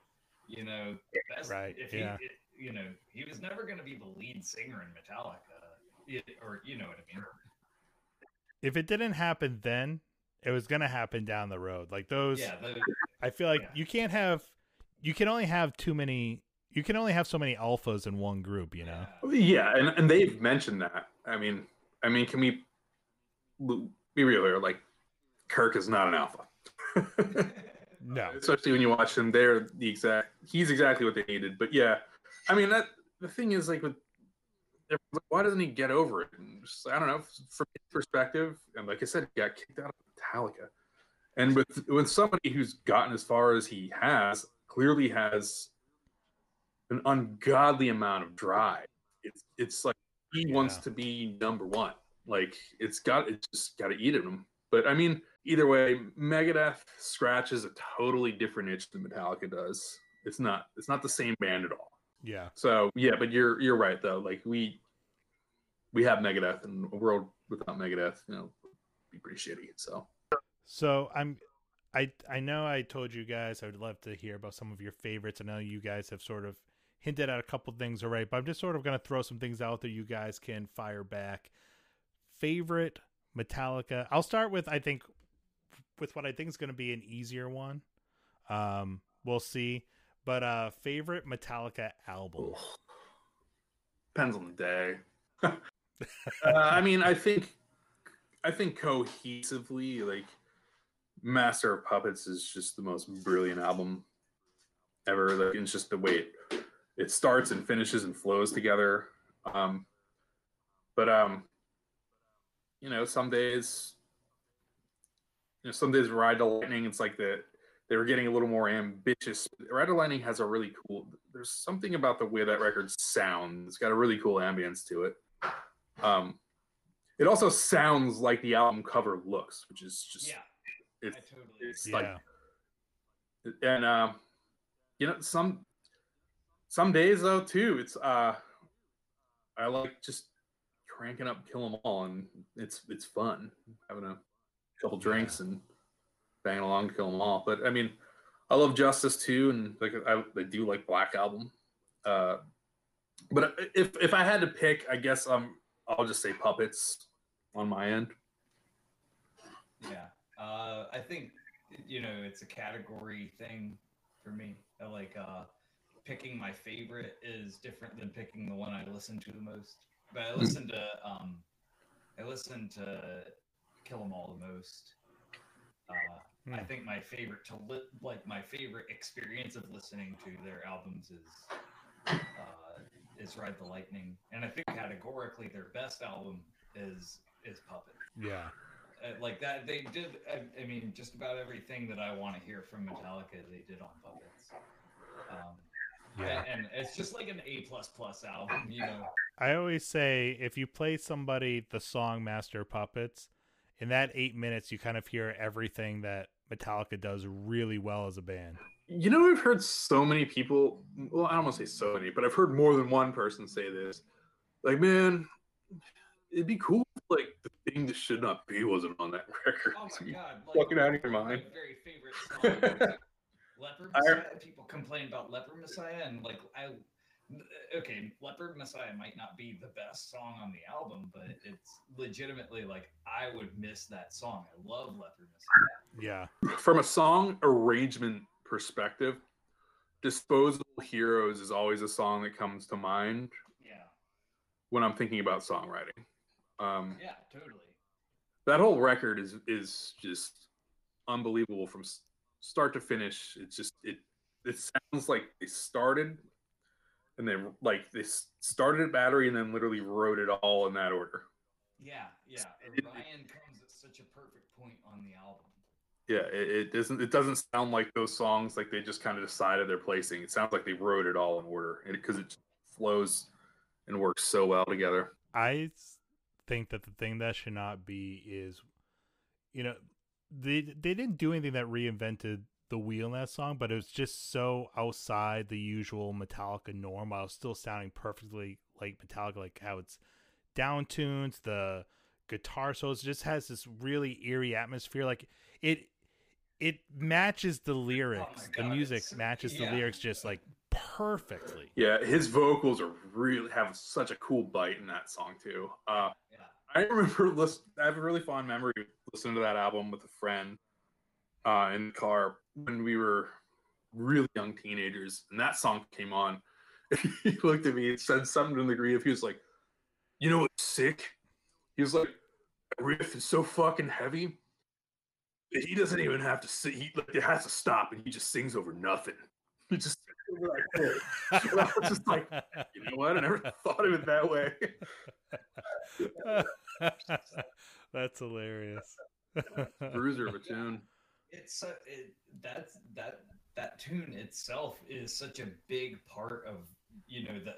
you know, best, Right, If yeah. he, it, you know, he was never gonna be the lead singer in Metallica, it, or you know what I mean. if it didn't happen then, it was gonna happen down the road. Like those, Yeah, the, I feel like Yeah. you can't have, you can only have too many. You can only have so many alphas in one group, you know. yeah, and, and they've mentioned that. I mean, I mean, can we be real here? Like, Kirk is not an alpha. No, especially when you watch them they're the exact he's exactly what they needed but yeah i mean that the thing is like with why doesn't he get over it and just, i don't know from his perspective and like i said he got kicked out of metallica. And with with somebody who's gotten as far as he has clearly has an ungodly amount of drive. It's it's like he wants to be number one. Like it's got it's just got to eat at him. But i mean either way, Megadeth scratches a totally different itch than Metallica does. It's not it's not the same band at all. yeah, So yeah, but you're you're right though. Like we we have Megadeth and a world without Megadeth, you know, be pretty shitty. So So I'm I I know I told you guys I would love to hear about some of your favorites. I know you guys have sort of hinted at a couple things already, but I'm just sort of gonna throw some things out there you guys can fire back. Favorite Metallica. I'll start with I think with what I think is gonna be an easier one. Um, we'll see. But uh, favorite Metallica album? Depends on the day. uh, I mean, I think, I think cohesively, like Master of Puppets is just the most brilliant album ever. Like it's just the way it, it starts and finishes and flows together. Um, but um, you know, some days, you know, some days Ride the Lightning, it's like the they were getting a little more ambitious. Ride the Lightning has a really cool. There's something about the way that record sounds. It's got a really cool ambience to it. Um, it also sounds like the album cover looks, which is just Yeah, it's, I totally. it's agree. Yeah. like and um you know some some days though too it's uh i like just cranking up kill 'em all and it's it's fun having a couple drinks and banging along to kill 'em all but i mean i love justice too and like i, I do like black album uh but if if i had to pick i guess I'm i'll just say puppets on my end Yeah. Uh, I think you know it's a category thing for me. I like uh, picking my favorite is different than picking the one I listen to the most. But I listen to um, I listen to Kill 'Em All the most. Uh, I Hmm. think my favorite to li- like my favorite experience of listening to their albums is uh, is Ride the Lightning, and I think categorically their best album is is Puppet Yeah. uh, like that they did I, I mean just about everything that i want to hear from metallica they did on puppets um Yeah. and, and it's just like an a plus plus album you know I always say if you play somebody the song Master Puppets, in that eight minutes you kind of hear everything that Metallica does really well as a band. You know, I've heard so many people. Well, I don't want to say so many, but I've heard more than one person say this. Like, man, it'd be cool. If, like the thing that should not be wasn't on that record. oh my god like, Fucking out of your my mind. very favorite song was, like, Leper I- messiah people complain about Leper Messiah and like i okay Leper Messiah might not be the best song on the album but it's legitimately like i would miss that song i love Leper Messiah Yeah. From a song arrangement perspective, "Disposable Heroes" is always a song that comes to mind yeah when I'm thinking about songwriting. Um, yeah totally that whole record is is just unbelievable from start to finish. It's just it it sounds like they started and they like they started at battery and then literally wrote it all in that order. Yeah, yeah. It- Orion comes at such a perfect point on the album. Yeah, it, it doesn't it doesn't sound like those songs like they just kind of decided their placing. It sounds like they wrote it all in order because it, flows and works so well together. I s- think that the thing that should not be is, you know, they they didn't do anything that reinvented the wheel in that song, but it was just so outside the usual Metallica norm while still sounding perfectly like Metallica, like how it's down tunes, the guitar solos, it just has this really eerie atmosphere. Like it it matches the oh lyrics. the God, music matches yeah. the lyrics just like perfectly. Yeah, his vocals are really have such a cool bite in that song too. Uh, Yeah. I remember listen, I have a really fond memory listening to that album with a friend uh, in the car when we were really young teenagers, and that song came on. he looked at me and said something to the degree of he was like, "You know what's sick?" He was like, "That riff is so fucking heavy. He doesn't even have to sing. He like, it has to stop, and he just sings over nothing. He just sings over that chord." And I was just like, you know what? I never thought of it that way. That's hilarious. Bruiser of a tune. It's so it, that's that that tune itself is such a big part of you know the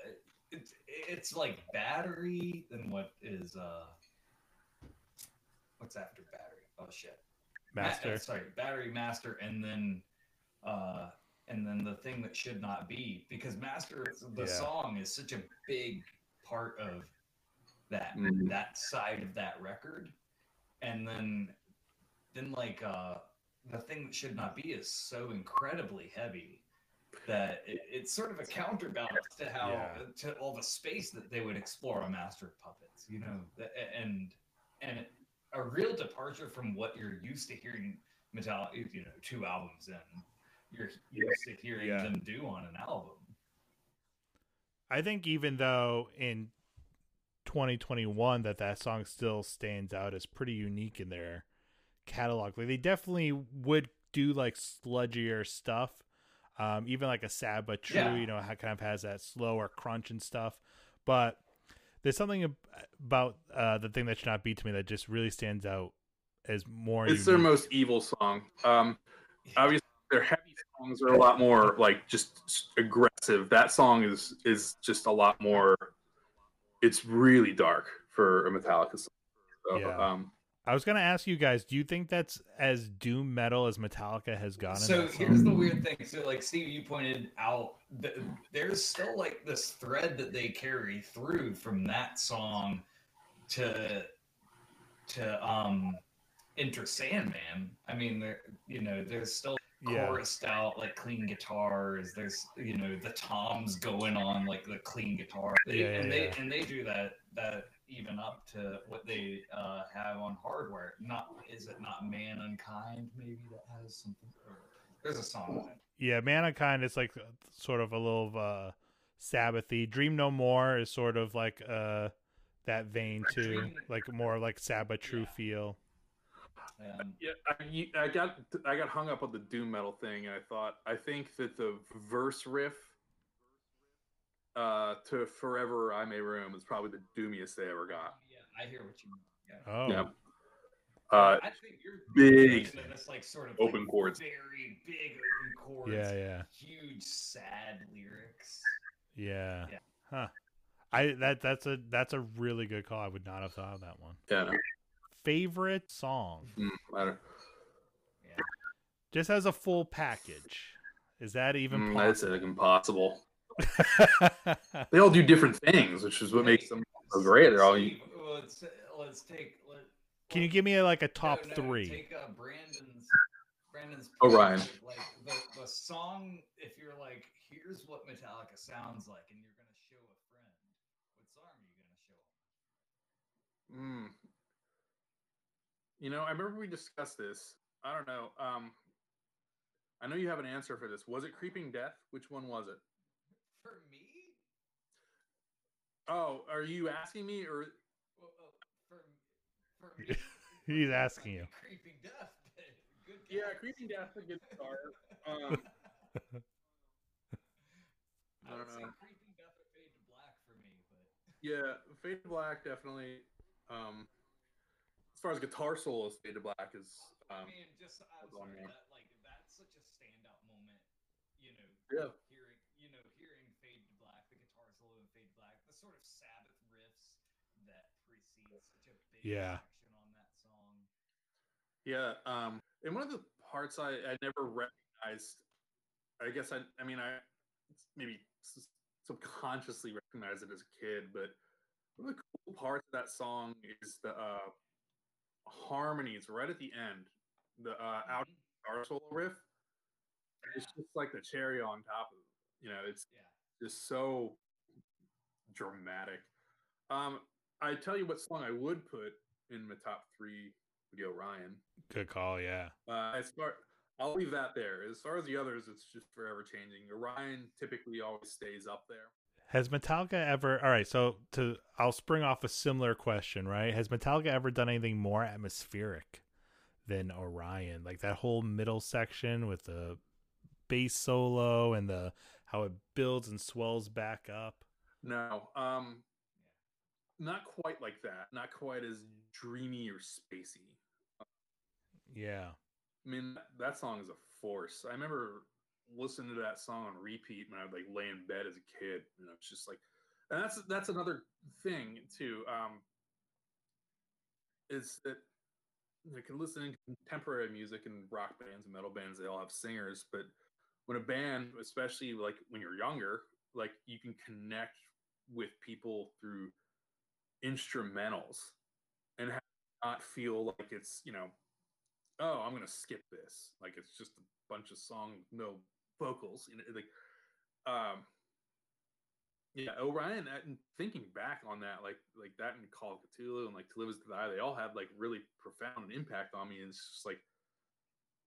it's it's like battery and what is uh what's after battery? Oh shit. Ma- uh, Master. sorry, battery master, and then uh and then the thing that should not be because master the Yeah. song is such a big part of that Mhm. that side of that record and then then like uh the thing that should not be is so incredibly heavy that it, it's sort of a counterbalance to how Yeah. to all the space that they would explore on master of puppets you know and and a real departure from what you're used to hearing metallic you know two albums in you're used to hearing Yeah. them do on an album. I think even though in 2021 that that song still stands out as pretty unique in their catalog. Like they definitely would do like sludgier stuff. Um, even like a sad but true, Yeah. you know, ha- kind of has that slower crunch and stuff. But there's something about uh, the thing that should not be to me that just really stands out as more. It's their most evil song. Um, obviously, their heavy songs are a lot more like just aggressive. That song is is just a lot more. It's really dark for a Metallica song. So, Yeah. um, I was gonna ask you guys, do you think that's as doom metal as Metallica has gotten? So here's the weird thing. So, like Steve, you pointed out, th- there's still like this thread that they carry through from that song to to um Enter Sandman. I mean, there you know, there's still yeah, chorused out like clean guitars. There's you know the toms going on like the clean guitar. They, Yeah, yeah, and they and they do that that even up to what they uh, have on Hardwired. Not is it not ManUNkind maybe that has something. Or, there's a song. on it. yeah. Mankind is like sort of a little uh, Sabbathy. Dream No More is sort of like uh that vein too, like more like Sabbath True Yeah. feel. Um, yeah, I, I got I got hung up on the doom metal thing, and I thought I think that the verse riff uh, to "Forever I May Roam" is probably the doomiest they ever got. yeah, I hear what you mean. Yeah. Oh, Yeah. Uh, I think you're big That's like sort of open like, chords. very big open chords. yeah, yeah, Huge sad lyrics. yeah, Yeah. Huh. I that that's a that's a really good call. I would not have thought of that one. Yeah, no, Favorite song, mm, Yeah. just as a full package. Is that even mm, that's possible? like impossible. They all do different things, which is what makes them so great. They're all let's let's take. Let, Can you give me like a top no, three? Take uh, Brandon's Brandon's. Orion. perspective, Like the the song. If you're like, here's what Metallica sounds like, and you're gonna show a friend. What song are you gonna show? 'em? Mm. You know, I remember we discussed this. I don't know. Um, I know you have an answer for this. Was it Creeping Death? Which one was it? For me, Oh, are you asking me or well, uh, for for me, He's asking you. Creeping Death. but Good yeah, guess. Creeping Death's a good start. Um, I would I say don't know. Creeping Death or Fade to Black for me, but yeah, Fade to Black definitely. Um, as far as guitar solos, Fade to Black is. I Um, mean, just I'm hold on sorry, that like that's such a standout moment. You know, Yeah. hearing you know hearing Fade to Black, the guitar solo in Fade to Black, the sort of Sabbath riffs that precedes such a big Yeah. section on that song. Yeah, um, and one of the parts I, I never recognized, I guess I, I mean, I maybe subconsciously recognized it as a kid, but one of the cool parts of that song is the uh, harmonies right at the end, the uh, out Mhm. guitar solo riff. It's just like the cherry on top of, you know, it's Yeah. just so dramatic. Um, I tell you what song I would put in my top three would be Orion. Good call. Yeah. Uh, as far, I'll leave that there. As far as the others, it's just forever changing. Orion typically always stays up there. Has Metallica ever? All right, so to I'll spring off a similar question, right? Has Metallica ever done anything more atmospheric than Orion? Like that whole middle section with the bass solo and the how it builds and swells back up. No, um, not quite like that. Not quite as dreamy or spacey. Yeah. I mean, that, that song is a force. I remember listening to that song on repeat when I'd like lay in bed as a kid, and it's just like, and that's that's another thing too. Um, is that I can listen to contemporary music and rock bands and metal bands. They all have singers, but when a band, especially like when you're younger, like you can connect with people through instrumentals and not feel like it's you know oh, I'm gonna skip this. Like it's just a bunch of song, no vocals. You know, like, um, yeah, Orion. uh, And thinking back on that, like like that and Call of Cthulhu and like To Live Is to Die, they all had like really profound impact on me. And it's just like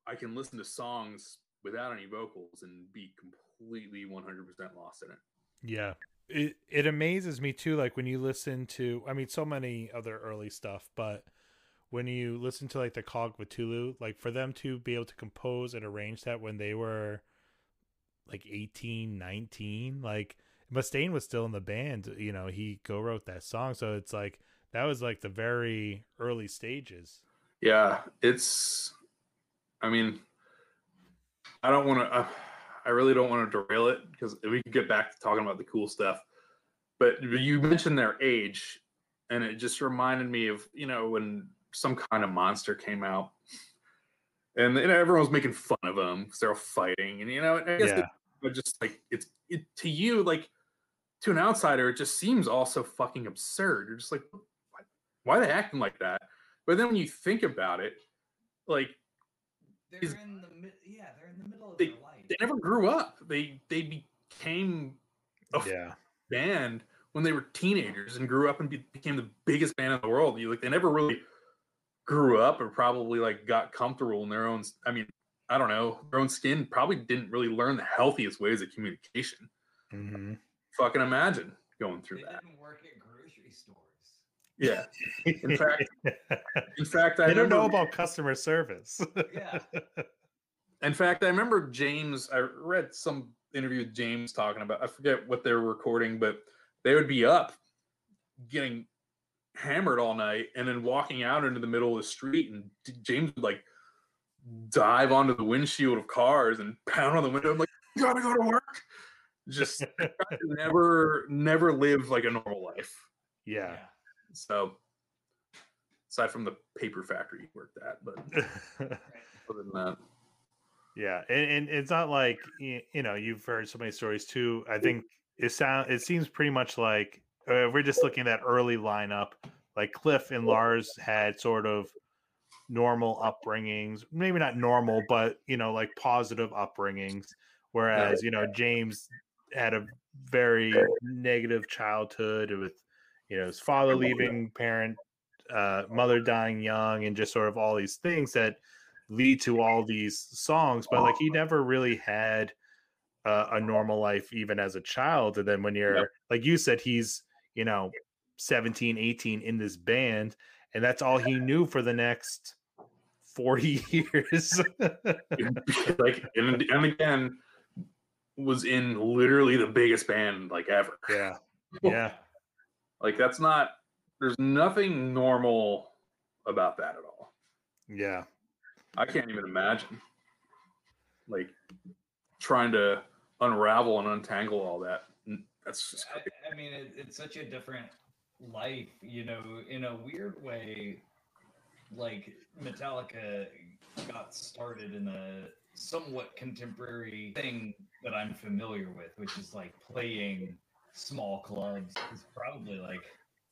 I can listen to songs without any vocals and be completely 100% lost in it. Yeah. It it amazes me too like when you listen to I mean so many other early stuff but when you listen to like the Cog Cthulhu like for them to be able to compose and arrange that when they were like 18 19 like Mustaine was still in the band you know he co wrote that song so it's like that was like the very early stages Yeah, it's. I mean, I don't want to. Uh, I really don't want to derail it because we could get back to talking about the cool stuff. But you mentioned their age, and it just reminded me of you know when some kind of monster came out, and you know, everyone was making fun of them because they're all fighting, and you know, I guess Yeah. it, just like it's it to you like to an outsider, it just seems all so fucking absurd. You're just like, why, why are they acting like that? But then when you think about it, like They're in the. Yeah, they're in the middle of They- their life. they never grew up. They they became a yeah band when they were teenagers and grew up and be, became the biggest band in the world. You like they never really grew up or probably like got comfortable in their own. i mean, I don't know, their own skin. Probably didn't really learn the healthiest ways of communication. mm-hmm. Fucking imagine going through They that. didn't work at grocery stores. Yeah. In fact, in fact, I they don't know about customer service Yeah. In fact, I remember James. I read some interview with James talking about. I forget what they were recording, but they would be up, getting hammered all night, and then walking out into the middle of the street, and James would like dive onto the windshield of cars and pound on the window. I'm like, "You gotta go to work." Just never, never live like a normal life. yeah So, aside from the paper factory he worked at, but other than that, Yeah, and, and it's not like you know you've heard so many stories too. I think it sound it seems pretty much like uh, we're just looking at that early lineup. Like Cliff and Lars had sort of normal upbringings, maybe not normal, but you know like positive upbringings. Whereas you know James had a very negative childhood with you know his father leaving, parent, uh, mother dying young, and just sort of all these things that lead to all these songs but like he never really had uh, a normal life even as a child and then when you're like you said he's you know 17 18 in this band and that's all he knew for the next 40 years. Like and, and again was in literally the biggest band like ever. Yeah. Yeah. Like that's not there's nothing normal about that at all. Yeah. I can't even imagine like trying to unravel and untangle all that that's just I, I mean, it, it's such a different life, you know, in a weird way. Like Metallica got started in a somewhat contemporary thing that I'm familiar with, which is like playing small clubs. It's probably like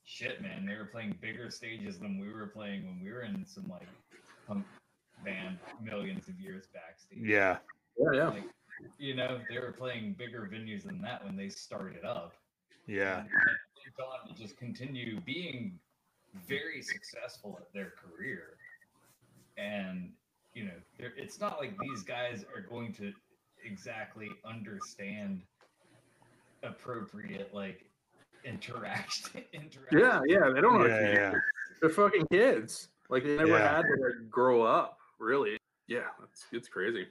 shit, man. They were playing bigger stages than we were playing when we were in some like punk band millions of years backstage. yeah yeah yeah Like, you know, they were playing bigger venues than that when they started up. yeah they've gone to just continue being very successful at their career. And, you know, it's not like these guys are going to exactly understand appropriate, like, interaction. interaction. yeah yeah they don't know yeah, yeah. they're fucking kids like they never Yeah. had to like, grow up really yeah it's, it's crazy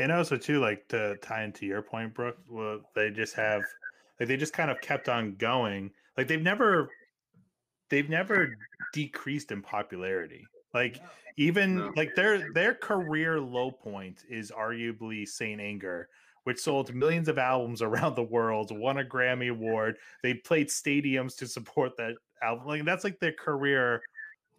and also too like to tie into your point brooke well, they just have like they just kind of kept on going like they've never they've never decreased in popularity. Like even No. like their their career low point is arguably saint anger which sold millions of albums around the world won a grammy award. They played stadiums to support that album. Like that's like their career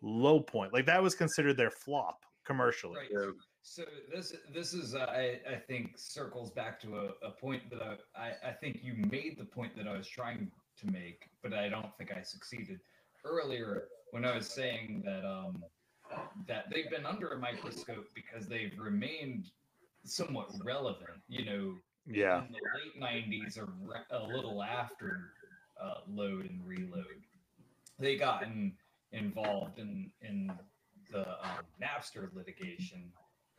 low point. Like that was considered their flop commercially. Right. So this this is uh, I I think circles back to a, a point that I, I I think you made the point that I was trying to make, but I don't think I succeeded earlier when I was saying that um that they've been under a microscope because they've remained somewhat relevant. You know, yeah in the late '90s or re- a little after uh, load and reload, they got in, involved in in the um, Napster litigation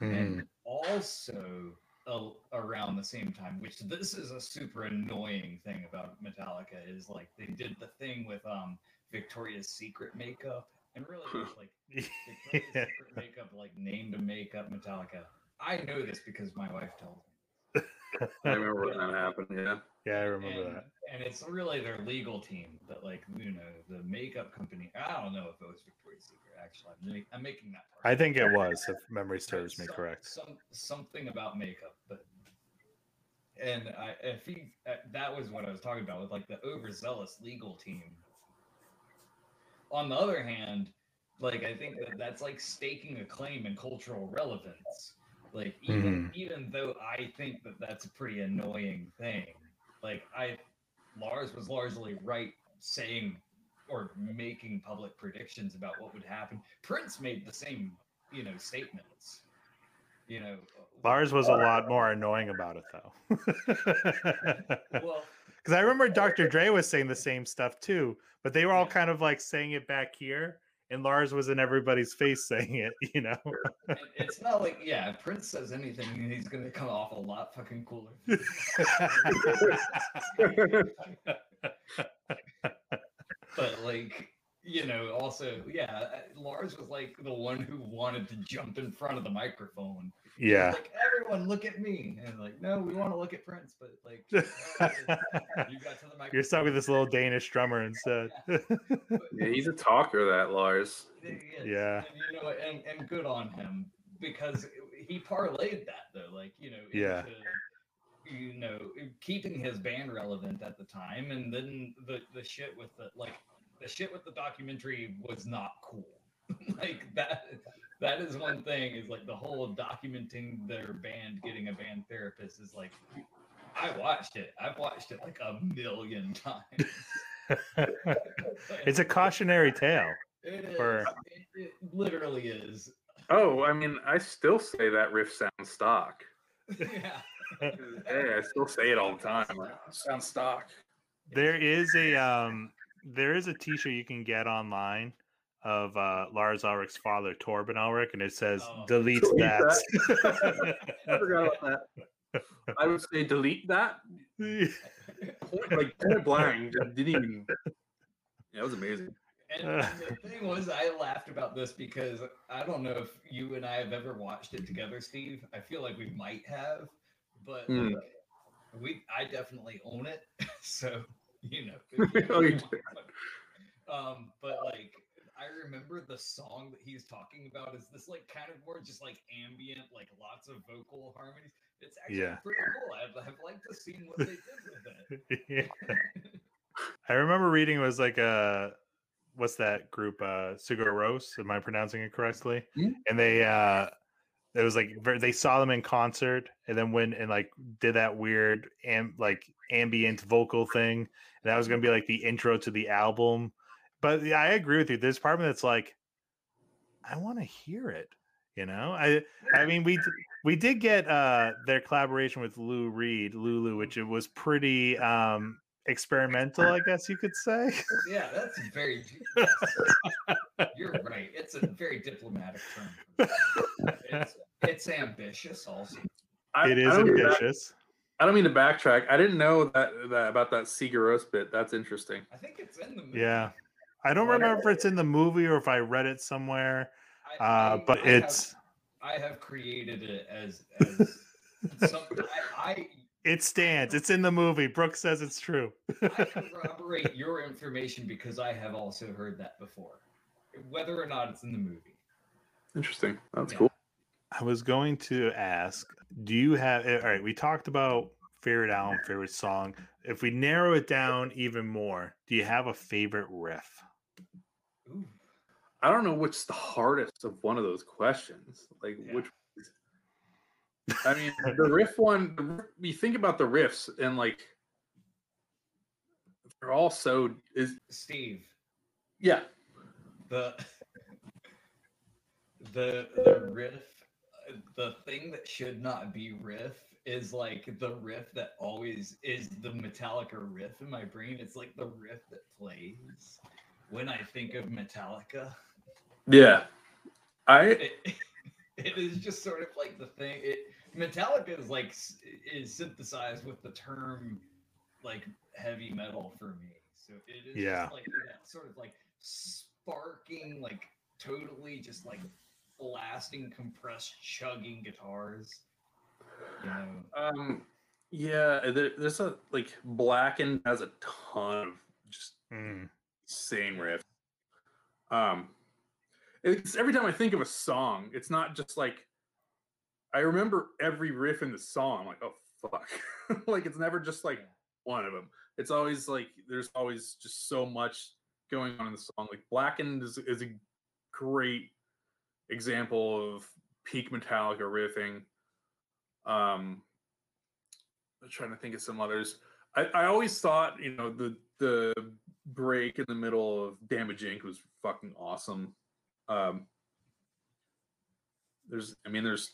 Mhm. and also a, around the same time. Which this is a super annoying thing about Metallica is like they did the thing with um Victoria's Secret makeup, and really like Victoria's. Secret makeup like named a makeup Metallica. I know this because my wife told me. I remember when that happened. Yeah. Yeah, I remember and, that. and it's really their legal team that like you know the makeup company. I don't know if it was Victoria's Secret. Actually, I'm, ma- I'm making that. part I think it was, if memory But serves me some- correct. Some something about makeup, but and I if he uh, that was what I was talking about with like the overzealous legal team. On the other hand, like I think that that's like staking a claim in cultural relevance. Like even mm-hmm. even though I think that that's a pretty annoying thing, like I Lars was largely right saying or making public predictions about what would happen. Prince made the same, you know, statements. You know, Lars was a lot more annoying about it though. well, Because I remember Dr. Dre was saying the same stuff too, but they were all Yeah. kind of like saying it back here, and Lars was in everybody's face saying it, you know? it's not like yeah, if Prince says anything, he's gonna come off a lot fucking cooler. but like you know also yeah uh, lars was like the one who wanted to jump in front of the microphone yeah. like everyone look at me and like no we want to look at prince but like you got to the microphone You're stuck with this little Danish drummer instead. Yeah, he's a talker, that Lars. There he is. Yeah. and, you know and, and good on him because he parlayed that though like you know Yeah. into, you know keeping his band relevant at the time and then the the shit with the like the shit with the documentary was not cool like that that is one thing is like the whole documenting their band getting a band therapist is like i watched it i've watched it like a million times it's a cautionary tale. it is for- it, it literally is Oh, I mean, I still say that riff sounds stock. yeah Hey, I still say it all the time. Sounds stock. There is a um there is a t-shirt you can get online of uh Lars Ulrich's father, Torben Ulrich, and it says Oh. delete Delete that. I forgot about that. I would say delete that. Like point blank, just didn't even. Yeah, it was amazing. And and the thing was, I laughed about this because I don't know if you and I have ever watched it together, Steve. I feel like we might have, but Hmm. like, we I definitely own it, so you know. Oh, you um, but like I remember the song that he's talking about is this like kind of more just like ambient, like lots of vocal harmonies. It's actually Yeah. pretty cool. I've, I've liked to see what they did with it. Yeah. I remember reading it was like a what's that group uh Sigur Rós am I pronouncing it correctly Hmm. and they uh it was like they saw them in concert and then went and like did that weird am like ambient vocal thing. And that was going to be like the intro to the album. But yeah, I agree with you. There's part of me that's like I want to hear it you know? I I mean we we did get uh their collaboration with Lou Reed Lulu which it was pretty um experimental I guess you could say Yeah, that's very. yes. You're right. It's a very diplomatic term. It's, it's ambitious, also. I, it I is mean ambitious I don't mean to backtrack. I didn't know that, that about that Sigur Rós bit. That's interesting. I think it's in the movie. Yeah. I don't remember if it's in the movie or if I read it somewhere, I, uh, I- but I have- it's I have created it as as some. I, it stands. It's in the movie. Brooke says it's true. I I corroborate your information because I have also heard that before, whether or not it's in the movie. Interesting. That's Yeah. cool. I was going to ask, do you have eh, all right, we talked about favorite album, favorite song. If we narrow it down even more, do you have a favorite riff? Ooh. I don't know which is the hardest of one of those questions. Like Yeah. which. I mean, the riff one. You think about the riffs and like they're all so is Steve, yeah. the the the riff the thing that should not be riff is like the riff that always is the metallica riff in my brain it's like the riff that plays when i think of metallica Yeah. I it, it is just sort of like the thing it Metallica is like is synthesized with the term like heavy metal for me. So it is Yeah. like that sort of like sparking, like totally just like blasting, compressed, chugging guitars. You know, Um, yeah, there, there's a like Blackened has a ton of just Mm. insane riffs. Um, it's every time I think of a song, it's not just like I remember every riff in the song. I'm like, oh fuck, like it's never just like one of them. It's always like there's always just so much going on in the song. Like Blackened is, is a great example of peak Metallica riffing. Um, I'm trying to think of some others. I, I always thought, you know, the the break in the middle of Damage Inc. was fucking awesome. Um, there's, I mean, there's,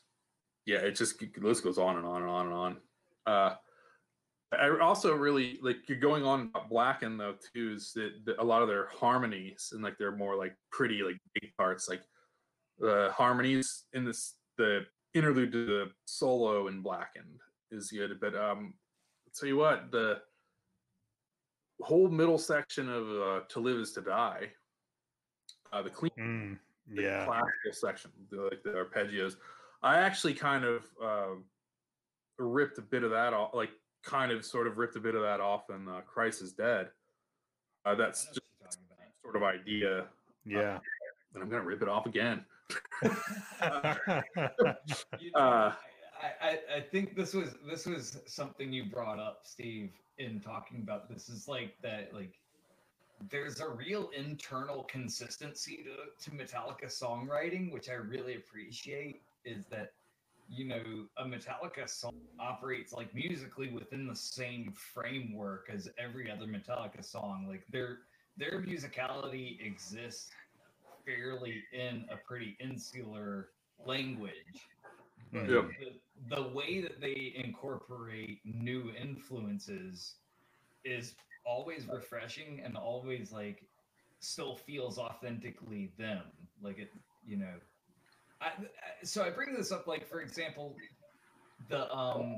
yeah, it just the list goes on and on and on and on. Uh, I also really like you're going on about Blacken though too is that, that a lot of their harmonies and like they're more like pretty like big parts like the harmonies in this the interlude to the solo in Blackened is good but um I'll tell you what the whole middle section of uh, To Live Is to Die uh, the clean Mm. the Yeah. classical section, the, like the arpeggios. I actually kind of uh, ripped a bit of that off, like kind of sort of ripped a bit of that off in uh, Christ is Dead. Uh, that's just what you're talking about. sort of idea, Yeah. and I'm gonna rip it off again. You know, Uh, I, I, I think this was this was something you brought up, Steve, in talking about this. Is like that like there's a real internal consistency to, to Metallica songwriting, which I really appreciate. Is that you know a Metallica song operates like musically within the same framework as every other Metallica song. Like their their musicality exists fairly in a pretty insular language. Hmm. But Yep. the, the way that they incorporate new influences is always refreshing and always like still feels authentically them. Like it, you know. I, I- so I bring this up, like for example, the um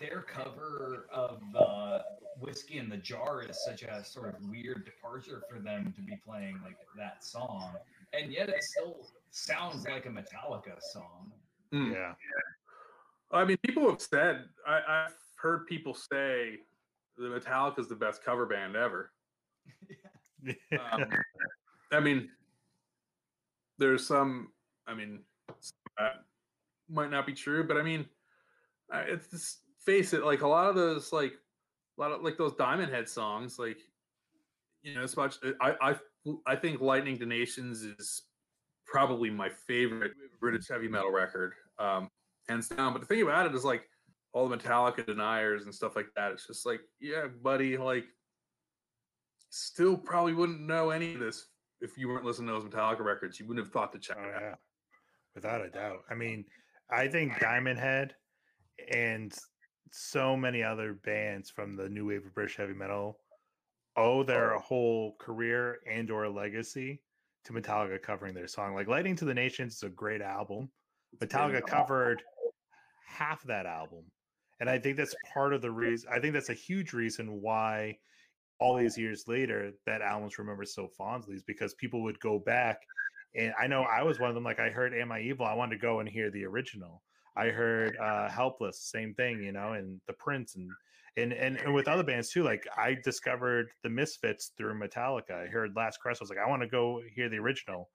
their cover of uh, whiskey in the jar is such a sort of weird departure for them to be playing like that song, and yet it still sounds like a Metallica song. Mm. yeah. I mean, people have said I, I've heard people say the Metallica is the best cover band ever. Um, I mean, there's some. I mean, that might not be true, but I mean, it's just face it. Like a lot of those, like a lot of like those Diamond Head songs, like you know, as much. I I I think Lightning to Nations is probably my favorite British heavy metal record, um, hands down. But the thing about it is like all the Metallica deniers and stuff like that. It's just like, yeah, buddy, like still probably wouldn't know any of this if you weren't listening to those Metallica records. You wouldn't have thought to check Oh, it out. yeah. Without a doubt. I mean, I think Diamond Head and so many other bands from the new wave of British heavy metal owe their oh. whole career and or legacy to Metallica covering their song. Like Lightning to the Nations is a great album. Metallica covered half that album. And I think that's part of the reason I think that's a huge reason why all these years later that album's remembered so fondly is because people would go back and I know I was one of them. Like I heard "Am I Evil?" I wanted to go and hear the original. I heard uh, "Helpless," same thing, you know, and the Prince, and and and, and with other bands too. Like I discovered the Misfits through Metallica. I heard Last Caress. I was like, I want to go hear the original.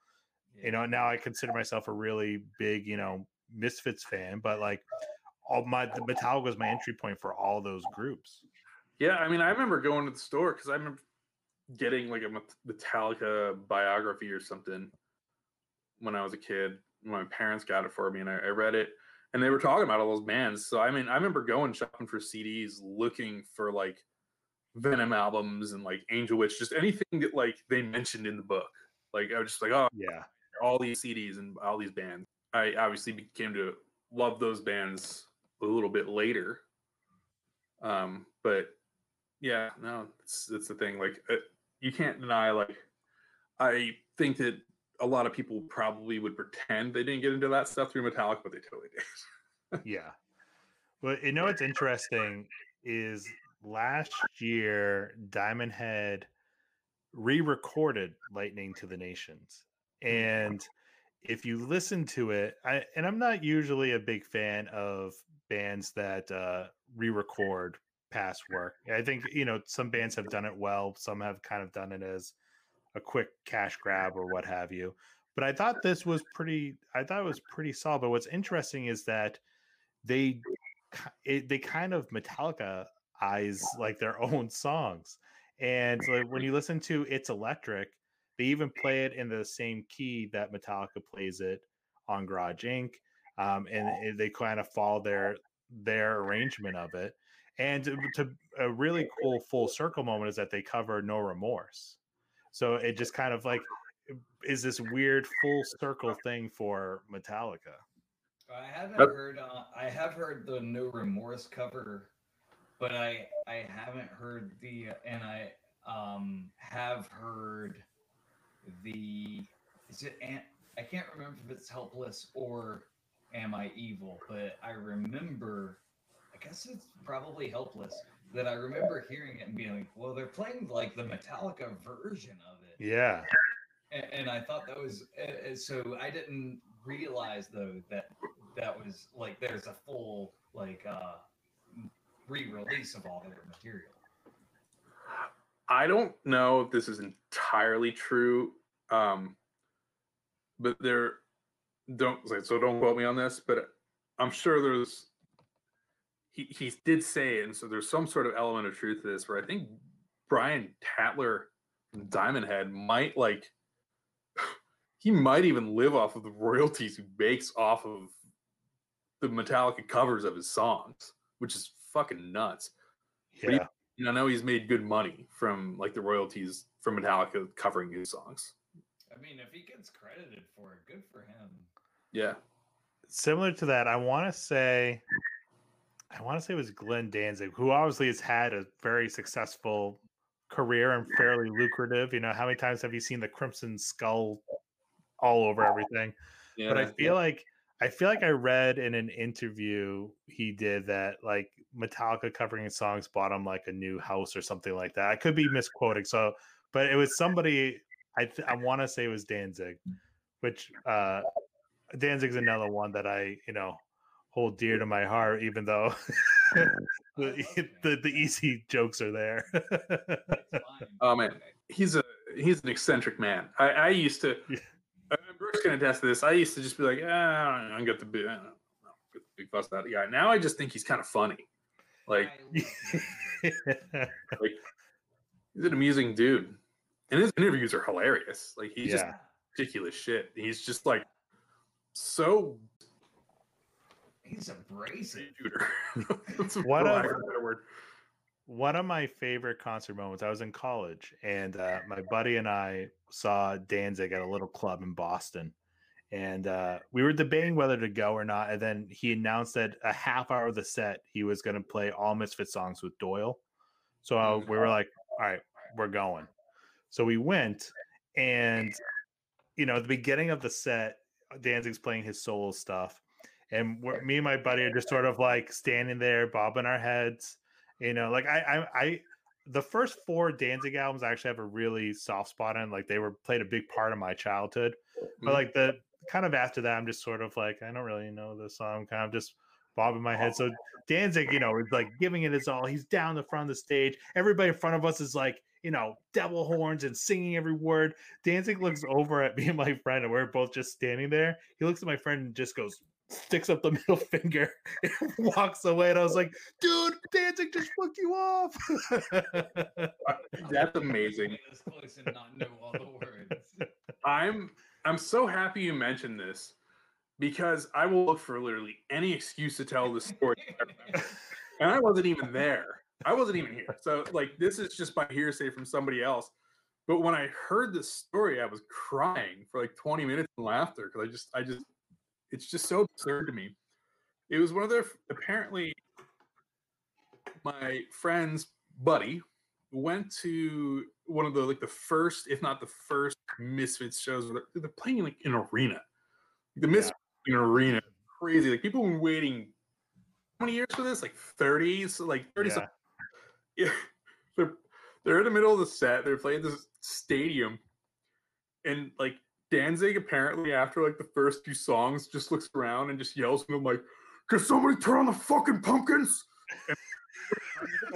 You know, now I consider myself a really big, you know, Misfits fan. But like, all my the Metallica was my entry point for all those groups. Yeah, I mean, I remember going to the store because I remember getting like a Metallica biography or something when I was a kid. My parents got it for me, and I, I read it, and they were talking about all those bands. So I mean, I remember going shopping for CDs, looking for like Venom albums and like Angel Witch, just anything that like they mentioned in the book. Like I was just like, oh, Yeah, all these CDs and all these bands. I obviously became to love those bands a little bit later. Um, but yeah, no, it's it's the thing. Like uh, you can't deny. Like I think that a lot of people probably would pretend they didn't get into that stuff through Metallica, but they totally did. yeah. Well, you know what's interesting is last year Diamond Head re-recorded Lightning to the Nations. And if you listen to it, I and I'm not usually a big fan of bands that uh re-record past work. I think, you know, some bands have done it well, some have kind of done it as a quick cash grab or what have you. But I thought this was pretty I thought it was pretty solid. But what's interesting is that they it, they kind of Metallica eyes like their own songs. And like when you listen to It's Electric, they even play it in the same key that Metallica plays it on Garage Inc. Um, and they kind of follow their their arrangement of it. And to, to a really cool full circle moment is that they cover No Remorse. So it just kind of like is this weird full circle thing for Metallica. I haven't heard. Uh, I have heard the No Remorse cover, but I I haven't heard the and I um have heard the is it An- I can't remember if it's Helpless or Am I Evil, but I remember. I guess it's probably Helpless that I remember hearing it and being like, well, they're playing like the Metallica version of it. Yeah. And, and I thought that was uh, so. I didn't realize though that that was like there's a full like uh re-release of all their material. I don't know if this is entirely true, um, but there don't say so don't quote me on this, but I'm sure there's he he did say it, and so there's some sort of element of truth to this where I think Brian Tatler from Diamond Head might like he might even live off of the royalties he makes off of the Metallica covers of his songs, which is fucking nuts. But he- Yeah. you know, I know he's made good money from like the royalties from Metallica covering his songs. I mean, if he gets credited for it, good for him. Yeah. similar to that, I want to say, I want to say it was Glenn Danzig, who obviously has had a very successful career and fairly lucrative. You know, how many times have you seen the Crimson Skull all over everything? Yeah. but I feel like I feel like I read in an interview he did that like Metallica covering his songs bought him like a new house or something like that. I could be misquoting. So, but it was somebody I th- I want to say it was Danzig, which uh Danzig's another one that I you know hold dear to my heart, even though the, the the easy jokes are there. Oh, man. he's a he's an eccentric man. I, I used to Yeah. uh, Brooks can attest to this. I used to just be like, ah, I don't know, I get the big I don't know, get the big fuss out of the guy. Now I just think he's kind of funny. Like like he's an amusing dude. And his interviews are hilarious. Like he's just ridiculous shit. He's just like so He's abrasive. shooter. That's for What a- of a better word. one of my favorite concert moments. I was in college, and uh, my buddy and I saw Danzig at a little club in Boston, and uh, we were debating whether to go or not. And then he announced that a half hour of the set he was going to play all Misfit songs with Doyle. So uh, we were like, "All right, we're going." So we went, and you know, at the beginning of the set, Danzig's playing his solo stuff, and we're, me and my buddy are just sort of like standing there, bobbing our heads. You know, like I, I, I, the first four Danzig albums I actually have a really soft spot in. Like they were played a big part of my childhood. But Mhm. like the kind of after that, I'm just sort of like I don't really know this song. kind of just bobbing my head. So Danzig, you know, is like giving it his all. He's down the front of the stage. Everybody in front of us is like, you know, devil horns and singing every word. Danzig looks over at me and my friend, and we're both just standing there. He looks at my friend and just goes, sticks up the middle finger and walks away. And I was like, dude, Danzig just fucked you off. That's amazing. Get this close and not know all the words. I'm I'm so happy you mentioned this because I will look for literally any excuse to tell the story. and I wasn't even there. I wasn't even here. So like this is just by hearsay from somebody else. But when I heard this story, I was crying for like 20 minutes in laughter because I just I just it's just so absurd to me. It was one of their apparently my friend's buddy went to one of the like the first, if not the first, Misfits shows. where They're, playing like an arena. The Misfits in an arena, crazy. Like people were waiting many years for this? Like 30, so like 30 Yeah. some- Yeah. They're they're in the middle of the set. They're playing this stadium. And like Danzig apparently after like the first few songs just looks around and just yells at them like, Can somebody turn on the fucking pumpkins? And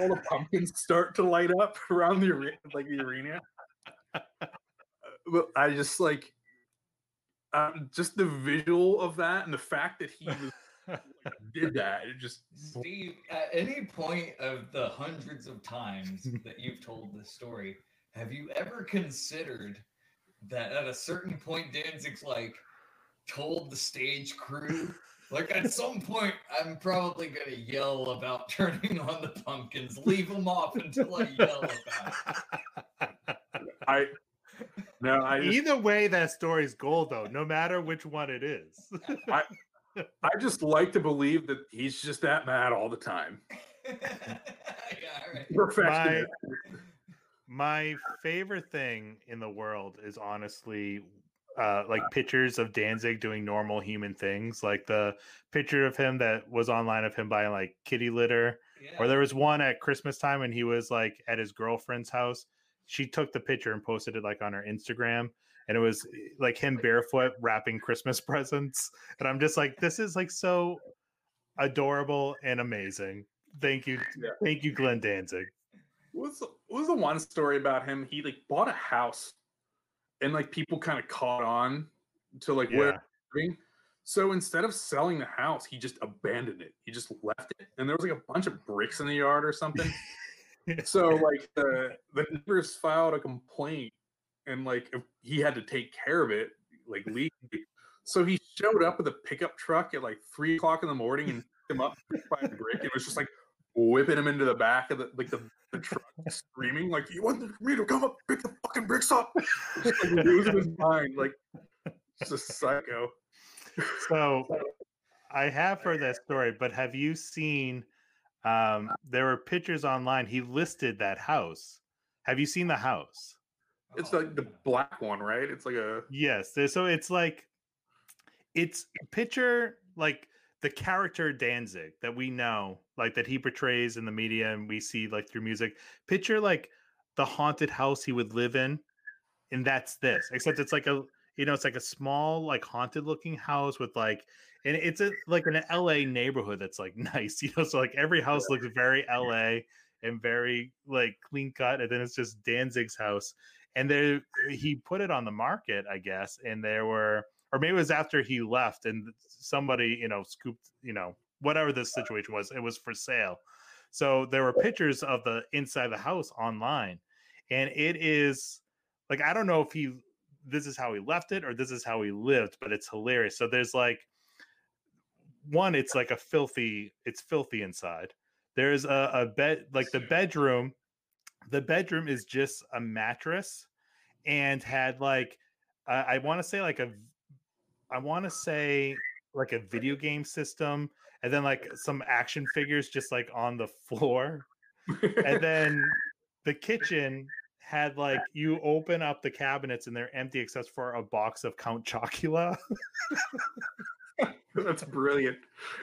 all the pumpkins start to light up around the arena like the arena. But I just like um, just the visual of that and the fact that he was did that. It just Steve, at any point of the hundreds of times that you've told this story, have you ever considered that at a certain point Danzig's like told the stage crew, like at some point I'm probably gonna yell about turning on the pumpkins, leave them off until I yell about it. I no, I just, Either way, that story's gold, though. No matter which one it is. I just like to believe that he's just that mad all the time. yeah, all right. Perfectionist. My favorite thing in the world is honestly uh like pictures of Danzig doing normal human things, like the picture of him that was online of him buying like kitty litter, or there was one at Christmas time when he was like at his girlfriend's house. She took the picture and posted it like on her Instagram, and it was eh, like him barefoot wrapping Christmas presents, and I'm just like, this is like so adorable and amazing. Thank you, Yeah. thank you, Glenn Danzig. What was the, what was the one story about him? He like bought a house, and like people kind of caught on to like where Yeah. living. So instead of selling the house, he just abandoned it. He just left it, and there was like a bunch of bricks in the yard or something. so like the the neighbors filed a complaint, and like if- he had to take care of it like legally. So he showed up with a pickup truck at like three o'clock in the morning and picked him up by the brick. It was just like whipping him into the back of the like the, the truck, screaming like, "You want me to come up pick the fucking bricks up?" Just, like, losing his mind, like just a psycho. So I have heard that story, but have you seen um there were pictures online. He listed that house. Have you seen the house? It's like the black one, right? It's like a Yes. So it's like it's picture like the character Danzig that we know, like that he portrays in the media and we see like through music. Picture like the haunted house he would live in, and that's this. Except it's like a you know, it's like a small, like haunted looking house with like and it's a like an LA neighborhood that's like nice, you know. So like every house looks very LA and very like clean cut, and then it's just Danzig's house. And there he put it on the market, I guess, and there were or maybe it was after he left and somebody, you know, scooped, you know, whatever the situation was, it was for sale. So there were pictures of the inside of the house online. And it is like I don't know if he this is how he left it or this is how he lived, but it's hilarious. So there's like one, it's like a filthy, it's filthy inside. There's a, a bed, like the bedroom. The bedroom is just a mattress and had like I, I want to say like a I want to say like a video game system and then like some action figures just like on the floor and then the kitchen had like you open up the cabinets and they're empty except for a box of Count Chocula. that's brilliant.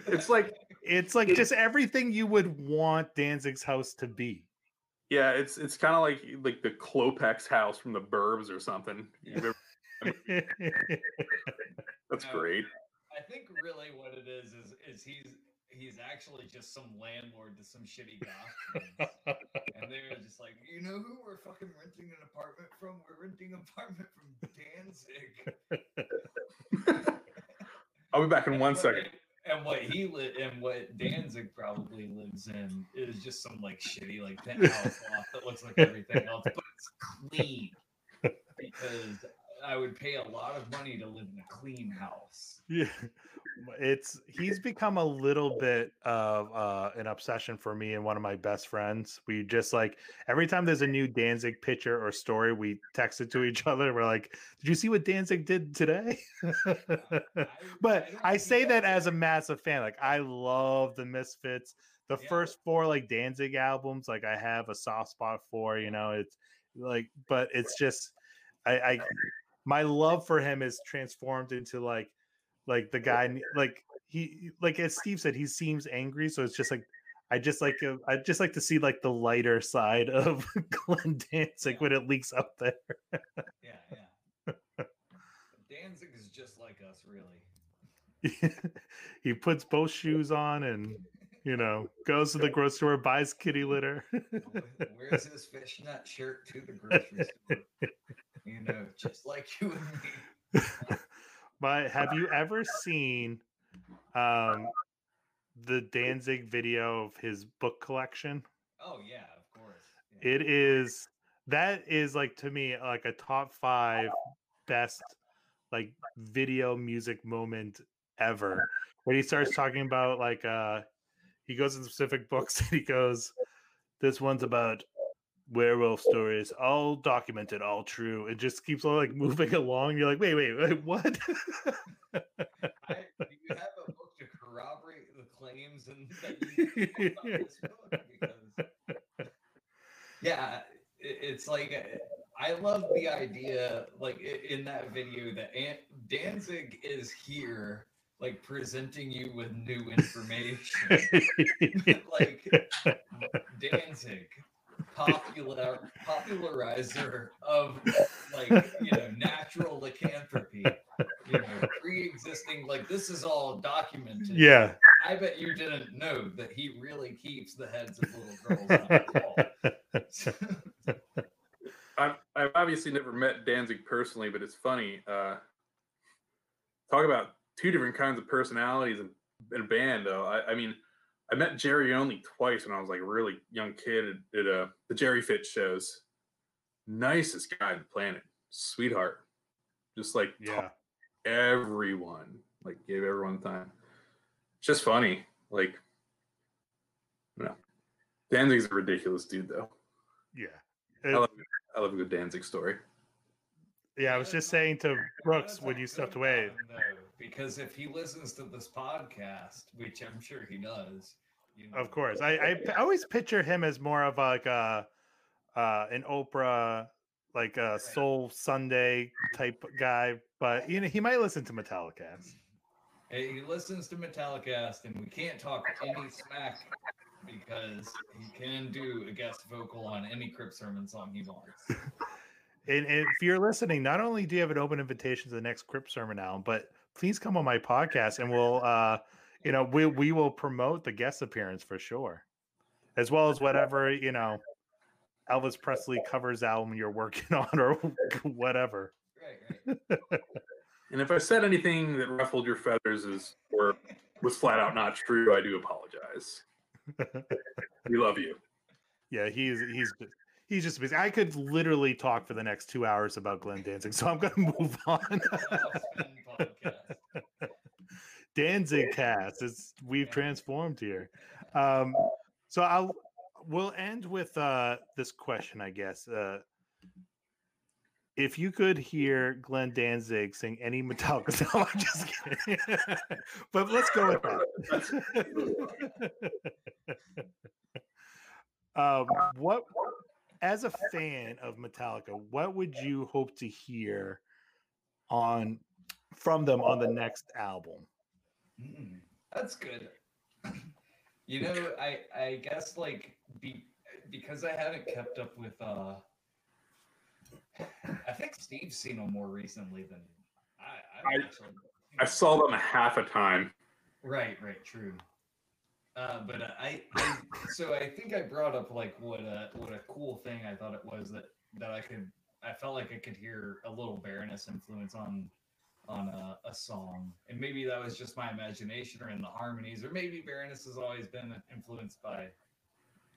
It's like It's like It- just everything you would want Danzig's house to be. Yeah, it's it's kind of like like the Klopeks house from the Burbs or something. You've ever- That's No. great. I think really what it is is is he's he's actually just some landlord to some shitty goth. and they're just like, you know who we're fucking renting an apartment from? We're renting an apartment from Danzig. I'll be back in And one what- second. And what he li- and what Danzig probably lives in is just some like shitty like penthouse loft that looks like everything else, but it's clean. Because I would pay a lot of money to live in a clean house. yeah it's he's become a little bit of uh an obsession for me and one of my best friends. We just like every time there's a new danzig picture or story we text it to each other. We're like did you see what danzig did today? But i say that. as a massive fan. Like i love the misfits. The Yeah. first four like danzig albums like i have a soft spot for you know it's like but it's just i i my love for him is transformed into like like the guy like he like as Steve said, he seems angry, so it's just like I just like I just like to see like the lighter side of Glenn Danzig when it leaks up there. Yeah, yeah. Danzig is just like us, really. he puts both shoes on and you know goes to the grocery store, buys kitty litter. Wears his fishnet shirt to the grocery store. You know, just like you and me. but have you ever seen um the Danzig video of his book collection? Oh yeah, of course. Yeah. It is that is like to me like a top five best like video music moment ever. When he starts talking about like uh he goes in specific books and he goes, This one's about werewolf stories, all documented, all true. It just keeps on like moving along. You're like, wait, wait, wait, what? I, do you have a book to corroborate the claims and that you made about this book? Because, yeah, it, it's like uh, I love the idea, like in that video, that Ant- Danzig is here, like presenting you with new information. like Danzig, popular popularizer of like you know natural lycanthropy, you know, pre-existing. Like this is all documented. yeah. I bet you didn't know that he really keeps the heads of little girls on his wall. I've, I've obviously never met Danzig personally, but it's funny. Uh, talk about two different kinds of personalities in, in a band, though. I, I mean, I met Jerry only twice when I was like a really young kid at, at uh, the Jerry Fit shows. Nicest guy on the planet, sweetheart. Just like Yeah. everyone, like gave everyone time. It's just funny. Like, no. Danzig's a ridiculous dude, though. Yeah. I love, I love a good Danzig story. Yeah, I was just saying to Brooks when you stepped away. Because if he listens to this podcast, which I'm sure he does, you know, Of course, I I always picture him as more of like a uh, an Oprah, like a Soul Sunday type guy. But you know, he might listen to Metallica. Hey, he listens to Metallicast, and we can't talk any smack because he can do a guest vocal on any Crypt Sermon song he wants. And if you're listening, not only do you have an open invitation to the next Crypt Sermon album, but please come on my podcast and we'll, uh, you know, we we will promote the guest appearance for sure, as well as whatever you know, Elvis Presley covers album you're working on or whatever. Right, right. And if I said anything that ruffled your feathers is or was flat out not true, I do apologize. we love you. Yeah, he's he's he's just busy. I could literally talk for the next two hours about Glenn Danzig, so I'm gonna move on. Danzig cast is we've transformed here. Um, so I'll we'll end with uh this question, I guess. Uh if you could hear Glenn Danzig sing any Metallica song, I'm just kidding. but let's go with that. um, what, as a fan of Metallica, what would you hope to hear on from them on the next album? Mm, that's good. You know, I I guess like be, because I haven't kept up with uh I think Steve's seen them more recently than I I've I- I saw them a half a time. Right, right, true. Uh, but I, I, so I think I brought up like what a what a cool thing I thought it was that that I could I felt like I could hear a little Baroness influence on on a, a song, and maybe that was just my imagination or in the harmonies, or maybe Baroness has always been influenced by,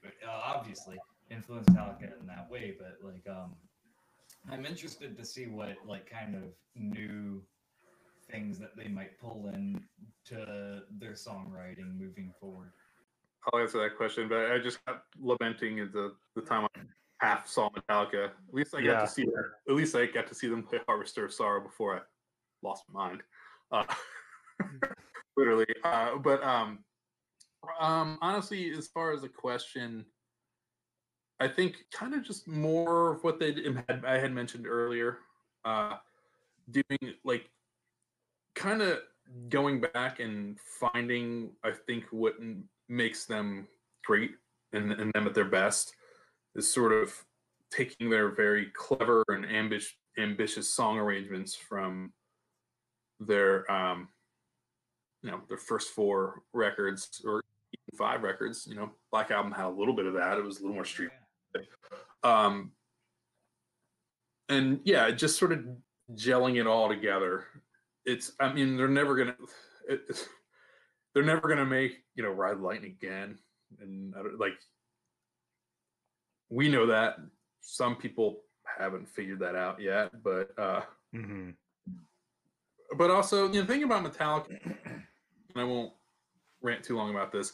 uh, obviously influenced Metallica in that way, but like um, I'm interested to see what like kind of new things that they might pull in to their songwriting moving forward. I'll answer that question, but I just got lamenting at the, the time I half saw Metallica. At least I got to see at least I got to see them play Harvester of Sorrow before I lost my mind. Uh, literally. Uh, but um um honestly, as far as the question, I think kind of just more of what they did- had I had mentioned earlier. Uh doing like kind of going back and finding, I think, what makes them great and, and them at their best is sort of taking their very clever and ambitious ambitious song arrangements from their um you know their first four records or even five records you know black album had a little bit of that it was a little more street um and yeah just sort of gelling it all together it's i mean they're never gonna it, they're never gonna make you know ride lightning again. And I don't, like we know that. Some people haven't figured that out yet but uh hmm but also you know thinking about metallica and i won't rant too long about this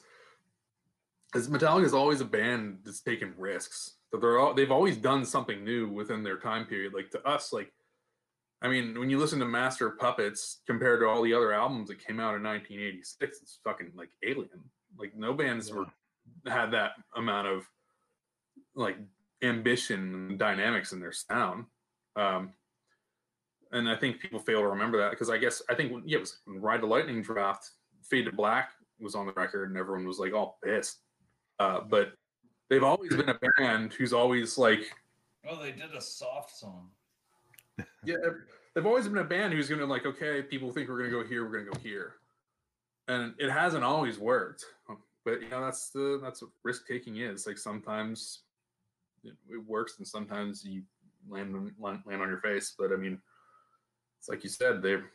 is metallica is always a band that's taking risks. That they're all they've always done something new within their time period. Like to us like i mean when you listen to master of puppets compared to all the other albums that came out in 1986 it's fucking like alien. Like no bands were had that amount of like ambition and dynamics in their sound. Um and i think people fail to remember that because i guess i think when, yeah it was when ride the lightning draft, fade to black was on the record and everyone was like all pissed. Uh but they've always been a band who's always like Well, they did a soft song. Yeah they've- always been a band who's gonna like okay people think we're gonna go here we're gonna go here. And it hasn't always worked um, but you know that's the that's what risk taking is like sometimes it, it works and sometimes you land on land, on your face but i mean it's like you said they're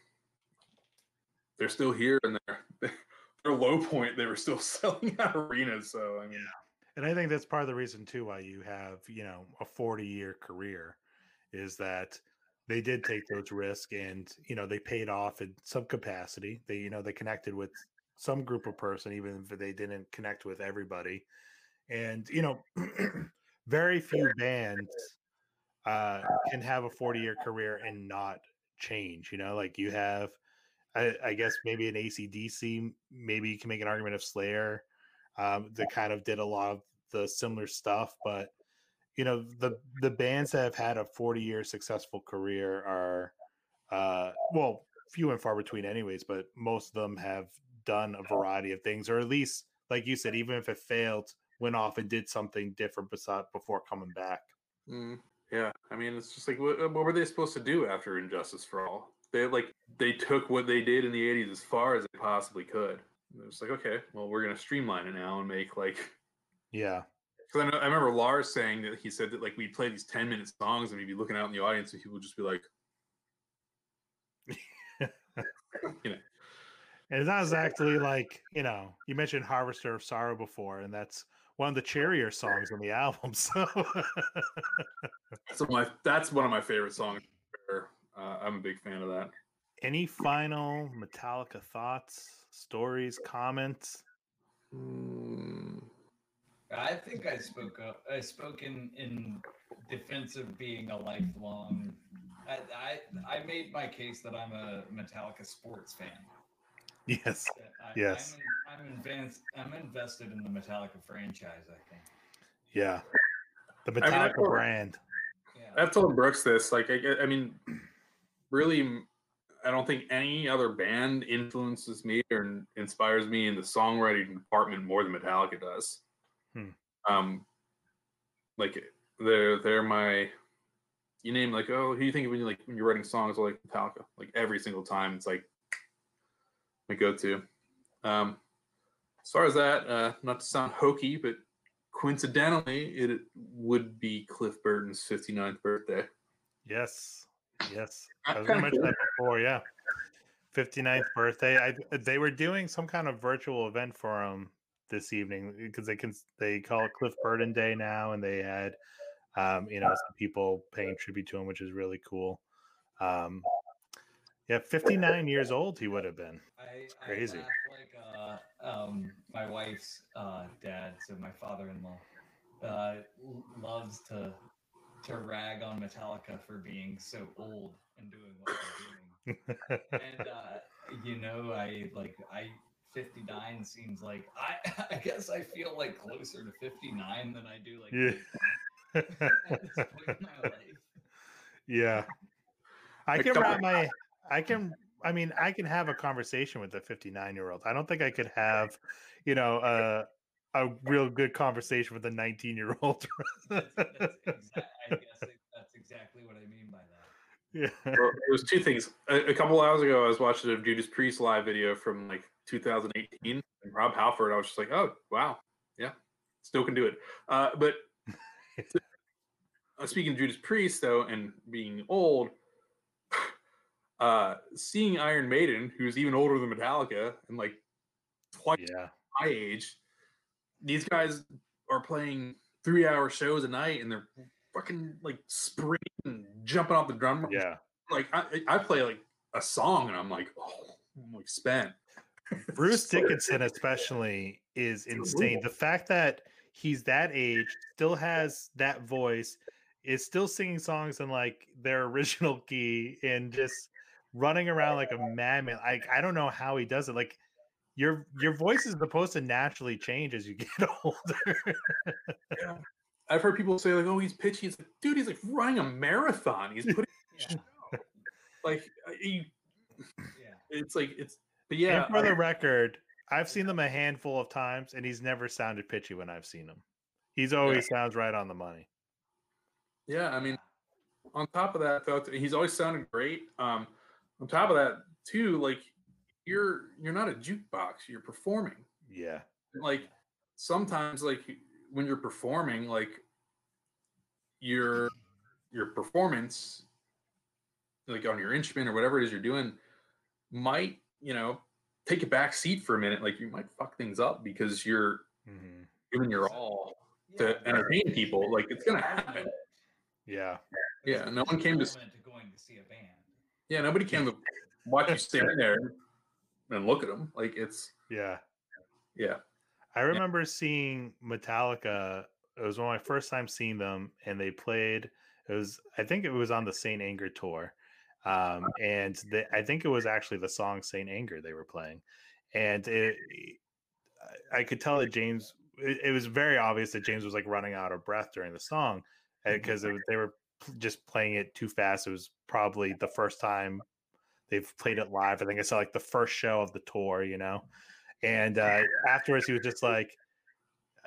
they're still here and they're their low point they were still selling out arenas so i mean. And I think that's part of the reason too why you have, you know, a 40 year career is that they did take those risks and, you know, they paid off in some capacity. They, you know, they connected with some group of person, even if they didn't connect with everybody. And, you know, very few bands uh, can have a 40 year career and not change, you know, like you have, I, I guess maybe an ACDC, maybe you can make an argument of Slayer um, that kind of did a lot of the similar stuff. But you know, the the bands that have had a 40 year successful career are uh, well, few and far between, anyways. But most of them have done a variety of things, or at least, like you said, even if it failed, went off and did something different beside before coming back. Mm, yeah, I mean, it's just like what, what were they supposed to do after And Justice for All? They like they took what they did in the '80s as far as they possibly could. It was like, okay, well, we're gonna streamline it now and make like. Yeah, Because I, I remember Lars saying that he said that like we'd play these 10 minute songs and we'd be looking out in the audience and people would just be like, you know, and it's not exactly like you know you mentioned Harvester of Sorrow before, and that's one of the cheerier songs on the album. So that's one of my that's one of my favorite songs. Uh, I'm a big fan of that. Any final Metallica thoughts, stories, comments? Mm, I think I spoke up. I spoke in in defense of being a lifelong. I, I I made my case that I'm a Metallica sports fan. Yes. I, Yes. I'm, I'm advanced. I'm invested in the Metallica franchise. I think. Yeah. The mean, I Metallica told- brand. Yeah. I've told Brooks this. Like, I, I mean, really, I don't think any other band influences me or inspires me in the songwriting department more than Metallica does. Hmm. Um, like they're they're my. You name like oh who do you think when you like when you're writing songs like Metallica like every single time it's like my go-to. Um, as far as that, uh, not to sound hokey, but coincidentally, it would be Cliff Burton's 59th birthday. Yes. Yes. I was to mention that before. Yeah. 59th birthday. I they were doing some kind of virtual event for him this evening because they can they call it Cliff Burton Day now, and they had um, you know some people paying tribute to him, which is really cool. Um, yeah, 59 years old he would have been. I, crazy. I laugh like uh, um, my wife's uh, dad, so my father-in-law, uh, loves to to rag on Metallica for being so old and doing what they're doing. and uh, you know, I like I 59 seems like I I guess I feel like closer to 59 than I do like yeah. at this point in my life. Yeah. I can wrap my I can I mean, I can have a conversation with a 59 year old. I don't think I could have, you know, a a real good conversation with a 19 year old. That's, that's exa- I guess that's exactly what I mean by that. yeah. Well, it was two things. A, a couple hours ago, I was watching a Judas Priest live video from like 2018, and Rob Halford. I was just like, oh wow, yeah, still can do it. Uh, but uh, speaking of Judas Priest, though, and being old, uh, seeing Iron Maiden, who's even older than Metallica, and like twice Yeah. my age, these guys are playing three-hour shows a night, and they're fucking like sprinting, and jumping off the drum Yeah. like I, I play like a song and I'm like, oh, I'm like spent. Bruce Dickinson, especially, is insane. The fact that he's that age, still has that voice, is still singing songs in like their original key, and just running around like a madman. Like I don't know how he does it. Like your your voice is supposed to naturally change as you get older. I've heard people say like, oh, he's pitchy. It's like, dude, he's like running a marathon. He's putting Yeah, like, uh, he, yeah. it's like it's. But yeah, and for the record, I've seen them a handful of times, and he's never sounded pitchy when I've seen him. He's always sounds right on the money. yeah. I mean, on top of that, though, he's always sounded great. Um, on top of that, too, like you're you're not a jukebox. You're performing. Yeah. like sometimes like when you're performing like your your performance like on your instrument or whatever it is you're doing might you know take a back seat for a minute like you might fuck things up because you're hmm giving your all to entertain people like it's gonna happen Yeah. Yeah, no one came to to going to see a band. yeah nobody came to watch you stand there and look at them like it's Yeah. yeah I remember seeing Metallica. It was one of my first time seeing them, and they played. It was, I think it was on the Saint Anger tour, um, and the, I think it was actually the song Saint Anger they were playing, and it, I- could tell that James. It, it was very obvious that James was like running out of breath during the song because they were just playing it too fast. It was probably the first time they've played it live. I think I saw like the first show of the tour, you know. And uh, afterwards, he was just like, "Uh,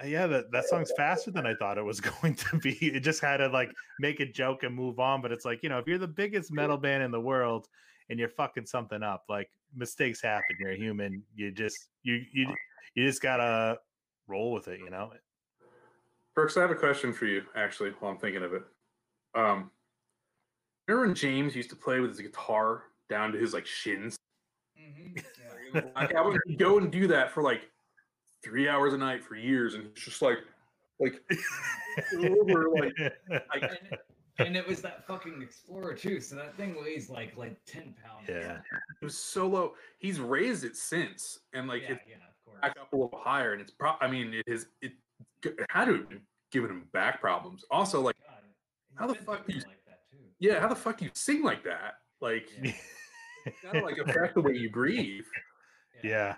"Yeah, that, that song's faster than I thought it was going to be." It just had to like make a joke and move on. But it's like you know, if you're the biggest metal band in the world and you're fucking something up, like mistakes happen. You're a human. You just you you you just gotta roll with it. You know. Perks, I have a question for you, actually, while I'm thinking of it. Um, remember when James used to play with his guitar down to his like shins? Mhm, Like, I would go and do that for like three hours a night for years, and it's just like, like, over, like, like and, and it was that fucking Explorer too. So that thing weighs like like ten pounds. yeah. it was so low. He's raised it since, and like yeah, it's yeah, of course. back up a little higher, and it's pro. I mean, it is it, it had to have been giving him back problems. Oh also, like, God, how the fuck do you- like that too? yeah, how the fuck do you sing like that? Like, Yeah. it's gotta like affect the way you breathe. Yeah.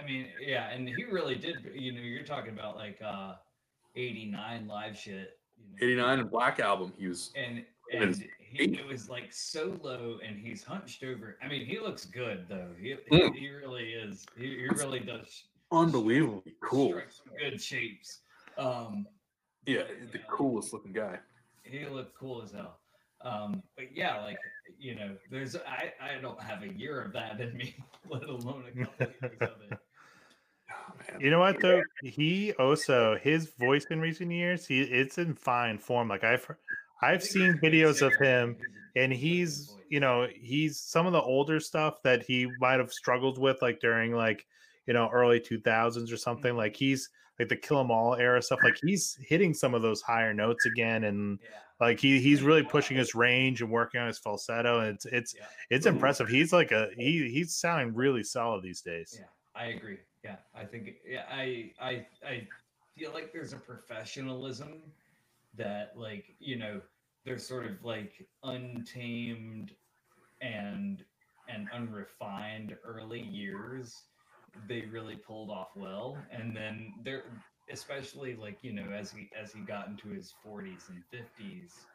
I mean, yeah, and he really did. You know, you're talking about like uh '89 live shit. You know, '89 and Black Album, he was and And and he, it was like so low, and he's hunched over. I mean, he looks good though. He Mm. he, he really is. He, he really does. unbelievably cool. some good shapes. Um, Yeah, but, the yeah, coolest looking guy. He looked cool as hell. Um, but yeah, like you know, there's I I don't have a year of that in me, let alone a couple years of it. Oh. You know what though? He also his voice in recent years, he it's in fine form. Like I've I've seen videos of him and he's you know he's some of the older stuff that he might have struggled with like during like you know early 2000s or something mm-hmm. like he's like the kill 'em all era stuff like he's hitting some of those higher notes again and Yeah, like he he's really pushing his range and working on his falsetto and it's it's yeah, it's impressive he's like a he he's sounding really solid these days yeah. I agree. Yeah, I think yeah, I I I feel like there's a professionalism that like you know there's sort of like untamed and and unrefined early years they really pulled off well and then there especially like you know as he as he got into his 40s and 50s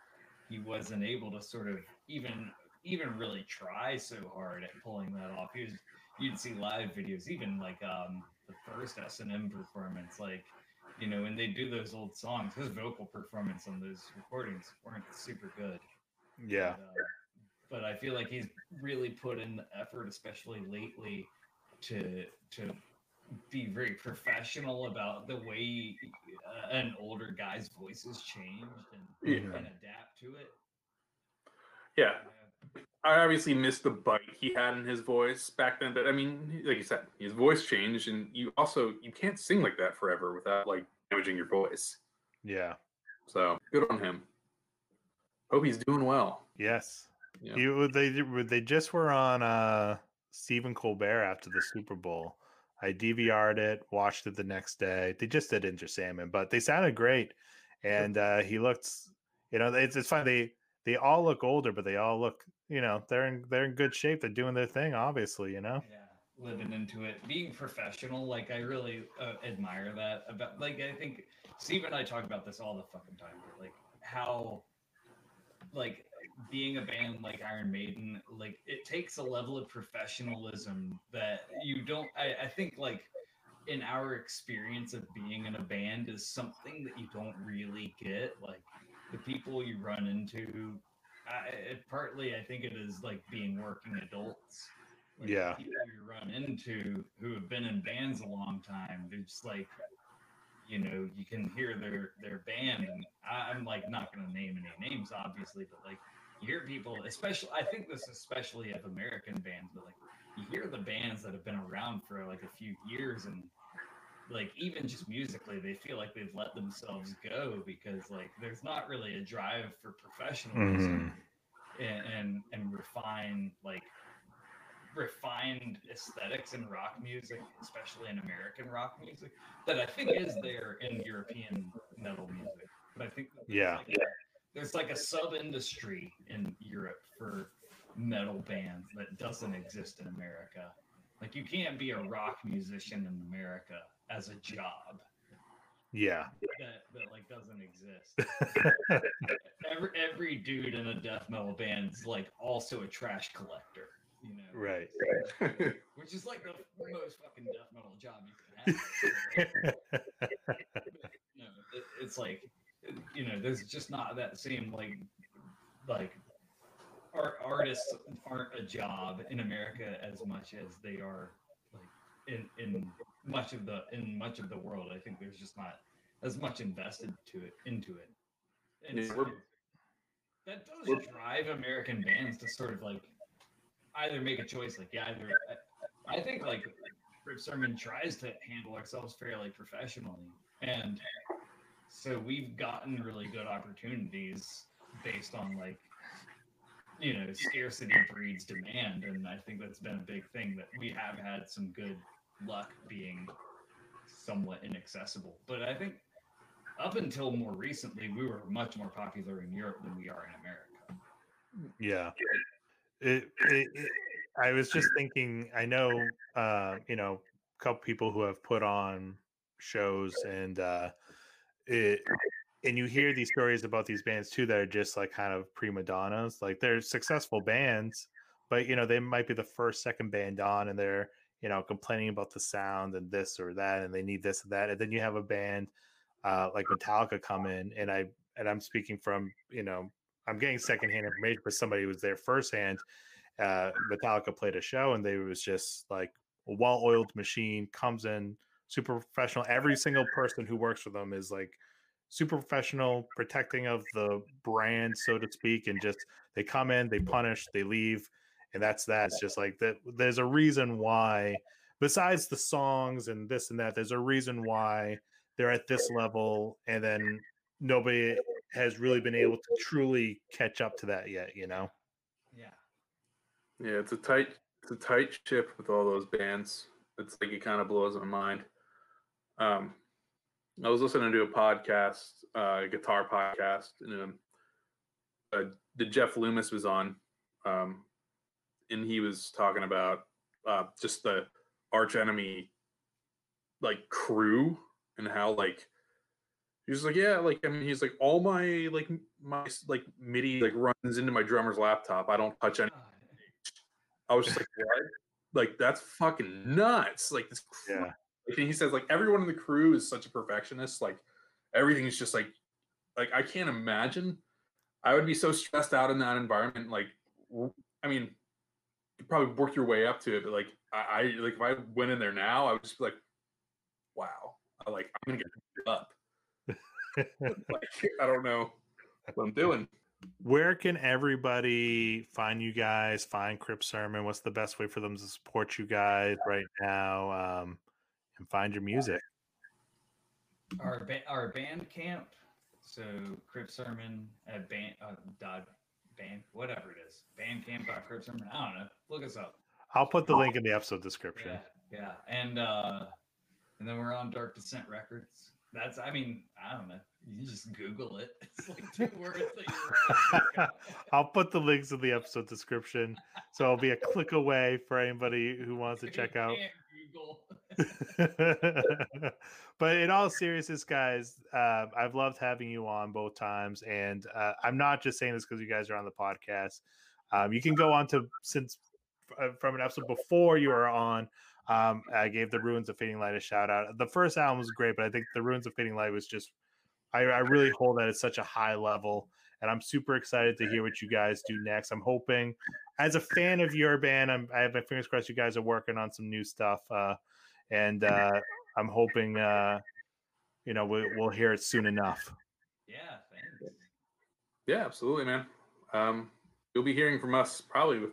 he wasn't able to sort of even even really try so hard at pulling that off. He was, you'd see live videos, even like um, the first S and M performance, like you know when they do those old songs, his vocal performance on those recordings weren't super good. Yeah. But, uh, but I feel like he's really put in the effort, especially lately, to to be very professional about the way uh, an older guy's voice has changed and, Yeah. and adapt to it. Yeah, Uh, I obviously missed the bite he had in his voice back then, but I mean, like you said, his voice changed, and you also you can't sing like that forever without like damaging your voice. Yeah. So good on him. Hope he's doing well. Yes. Yeah. You they they just were on uh Stephen Colbert after the Super Bowl. I DVR'd it, watched it the next day. They just did Enter Sandman, but they sounded great. And uh he looked you know, it's it's fine. They they all look older, but they all look, you know, they're in they're in good shape. They're doing their thing, obviously, you know? yeah, living into it, being professional. Like I really uh, admire that about. Like I think Steve and I talk about this all the fucking time. Like how, like being a band like Iron Maiden, like it takes a level of professionalism that you don't. I, I think like in our experience of being in a band is something that you don't really get. Like the people you run into. I, it, partly, I think it is like being working adults. Like, the Yeah. people you run into who have been in bands a long time. They're just like, you know, you can hear their their band, and I, I'm like not going to name any names, obviously, but like hear people, especially I think this especially of American bands, but like you hear the bands that have been around for like a few years and like even just musically they feel like they've let themselves go because like there's not really a drive for professionalism mm-hmm. and, and and refine like refined aesthetics in rock music especially in american rock music that i think is there in european metal music but i think Yeah. like a, there's like a sub industry in europe for metal bands that doesn't exist in america like you can't be a rock musician in america as a job Yeah. that, that like doesn't exist every every dude in a death metal band's like also a trash collector, you know. right. Which is like the most fucking death metal job you can have. no, it, it's like you know, there's just not that same like like art artists aren't a job in America as much as they are like in in much of the in much of the world. I think there's just not as much invested to it into it. And Yeah, so that does drive American bands to sort of like either make a choice like yeah, either I, I think like Crypt Sermon tries to handle ourselves fairly professionally and so we've gotten really good opportunities based on like you know scarcity breeds demand and i think that's been a big thing that we have had some good luck being somewhat inaccessible but i think up until more recently we were much more popular in europe than we are in america Yeah. It, it, it, I was just thinking, I know, uh, you know, a couple people who have put on shows and, uh, it, and you hear these stories about these bands too that are just like kind of prima donnas. Like they're successful bands, but you know, they might be the first, second band on and they're, you know, complaining about the sound and this or that, and they need this and that. And then you have a band uh, like Metallica come in, and I and I'm speaking from you know I'm getting secondhand information, but somebody who was there firsthand. Uh, Metallica played a show, and they was just like a well-oiled machine. Comes in super professional. Every single person who works for them is like super professional, protecting of the brand, so to speak, and just they come in, they punish, they leave, and that's that. It's just like that. There's a reason why, besides the songs and this and that, there's a reason why they're at this level, and then nobody has really been able to truly catch up to that yet. You know? yeah Yeah, it's a tight it's a tight ship with all those bands. It's like it kind of blows my mind. Um, I was listening to a podcast, uh, a guitar podcast, and um, uh, the Jeff Loomis was on, um, and he was talking about uh, just the arch enemy like crew and how like He's like, yeah, like I mean, he's like, all my like my like MIDI like runs into my drummer's laptop. I don't touch any. I was just like, what? Like that's fucking nuts. Like this. Yeah. Like, he says like everyone in the crew is such a perfectionist. Like everything's just like, like I can't imagine. I would be so stressed out in that environment. Like, I mean, you probably work your way up to it, but like I, I like if I went in there now, I would just be like, wow, I like I'm gonna get up. like I don't know what I'm doing. Where can everybody find you guys? Find Crypt Sermon? What's the best way for them to support you guys right now? Um, and find your music. Our ba- our Bandcamp. So Crypt Sermon at band uh, dot band whatever it is bandcamp dot Crypt Sermon. I don't know. Look us up. I'll put the link in the episode description. Yeah, yeah, and uh, and then we're on Dark Descent Records. That's I mean I don't know. You just Google it. It's like two words that you write. I'll put the links in the episode description, so it'll be a click away for anybody who wants to check out. Can't but in all seriousness, guys, uh, I've loved having you on both times, and uh, I'm not just saying this because you guys are on the podcast. Um, you can go on to since uh, from an episode before you were on. Um, I gave the Ruins of Fading Light a shout out. The first album was great, but I think the Ruins of Fading Light was just. I, I really hold that at such a high level, and I'm super excited to hear what you guys do next. I'm hoping, as a fan of your band, I'm, I have my fingers crossed. You guys are working on some new stuff. Uh, and uh, I'm hoping uh, you know we, we'll hear it soon enough. yeah, thanks. Yeah, absolutely, man. Um, you'll be hearing from us probably with,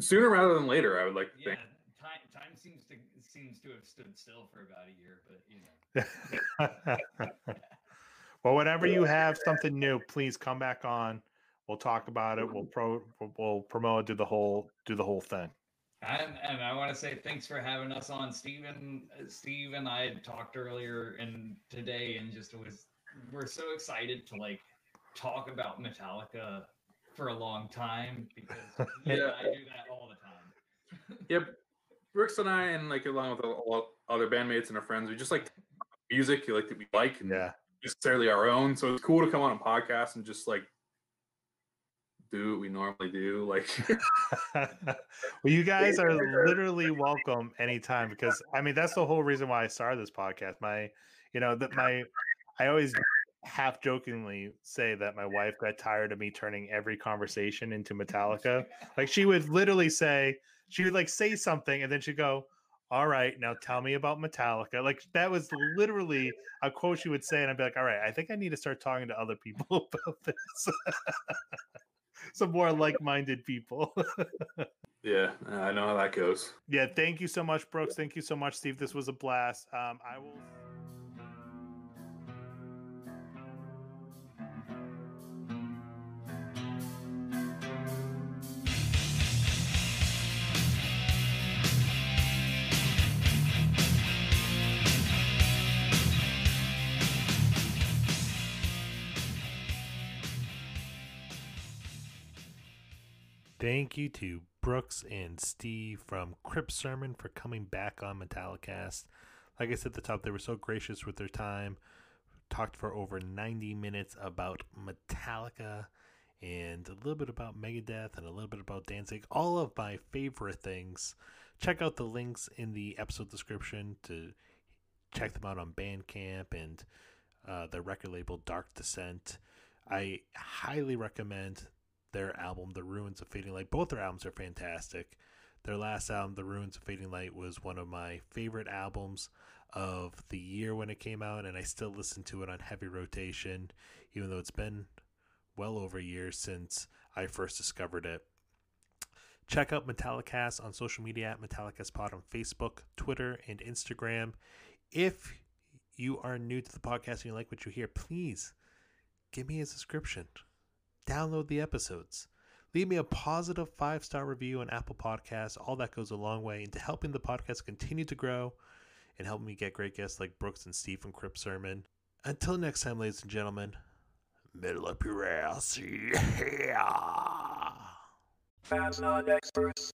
sooner rather than later. I would like to Yeah, think. time time seems to seems to have stood still for about a year, but you know. well, whenever you have something new, please come back on. We'll talk about it. We'll pro we'll- we'll promote do the whole do the whole thing. And, and I want to say thanks for having us on, Steven. Uh, Steve and I had talked earlier and today, and just was we're so excited to like talk about Metallica for a long time because Yeah. I do that all the time. Yep. Brooks and I, and like along with all, all other bandmates and our friends, we just like music you like that we like, and Yeah. Necessarily our own. So it's cool to come on a podcast and just like do what we normally do. Like, well, you guys are literally welcome anytime because I mean that's the whole reason why I started this podcast. My, you know, that my, I always half jokingly say that my wife got tired of me turning every conversation into Metallica. Like she would literally say, she would like say something and then she'd go, "All right, now tell me about Metallica." Like that was literally a quote she would say, and I'd be like, "All right, I think I need to start talking to other people about this." Some more like-minded people. yeah, I know how that goes. Yeah, thank you so much, Brooks. Thank you so much, Steve. This was a blast. Um, I will. Thank you to Brooks and Steve from Crypt Sermon for coming back on Metallicast. Like I said at the top, they were so gracious with their time. Talked for over 90 minutes about Metallica and a little bit about Megadeth and a little bit about Danzig, all of my favorite things. Check out the links in the episode description to check them out on Bandcamp and uh, their record label Dark Descent. I highly recommend their album, The Ruins of Fading Light. Both their albums are fantastic. Their last album, The Ruins of Fading Light, was one of my favorite albums of the year when it came out, and I still listen to it on heavy rotation, even though it's been well over a year since I first discovered it. Check out Metallicast on social media at Metallicastpod on Facebook, Twitter, and Instagram. If you are new to the podcast and you like what you hear, please give me a subscription download the episodes. Leave me a positive five star review on Apple Podcasts. All that goes a long way into helping the podcast continue to grow and helping me get great guests like Brooks and Steve from Crypt Sermon. Until next time, ladies and gentlemen, middle up your ass. Yeah. Fans not experts.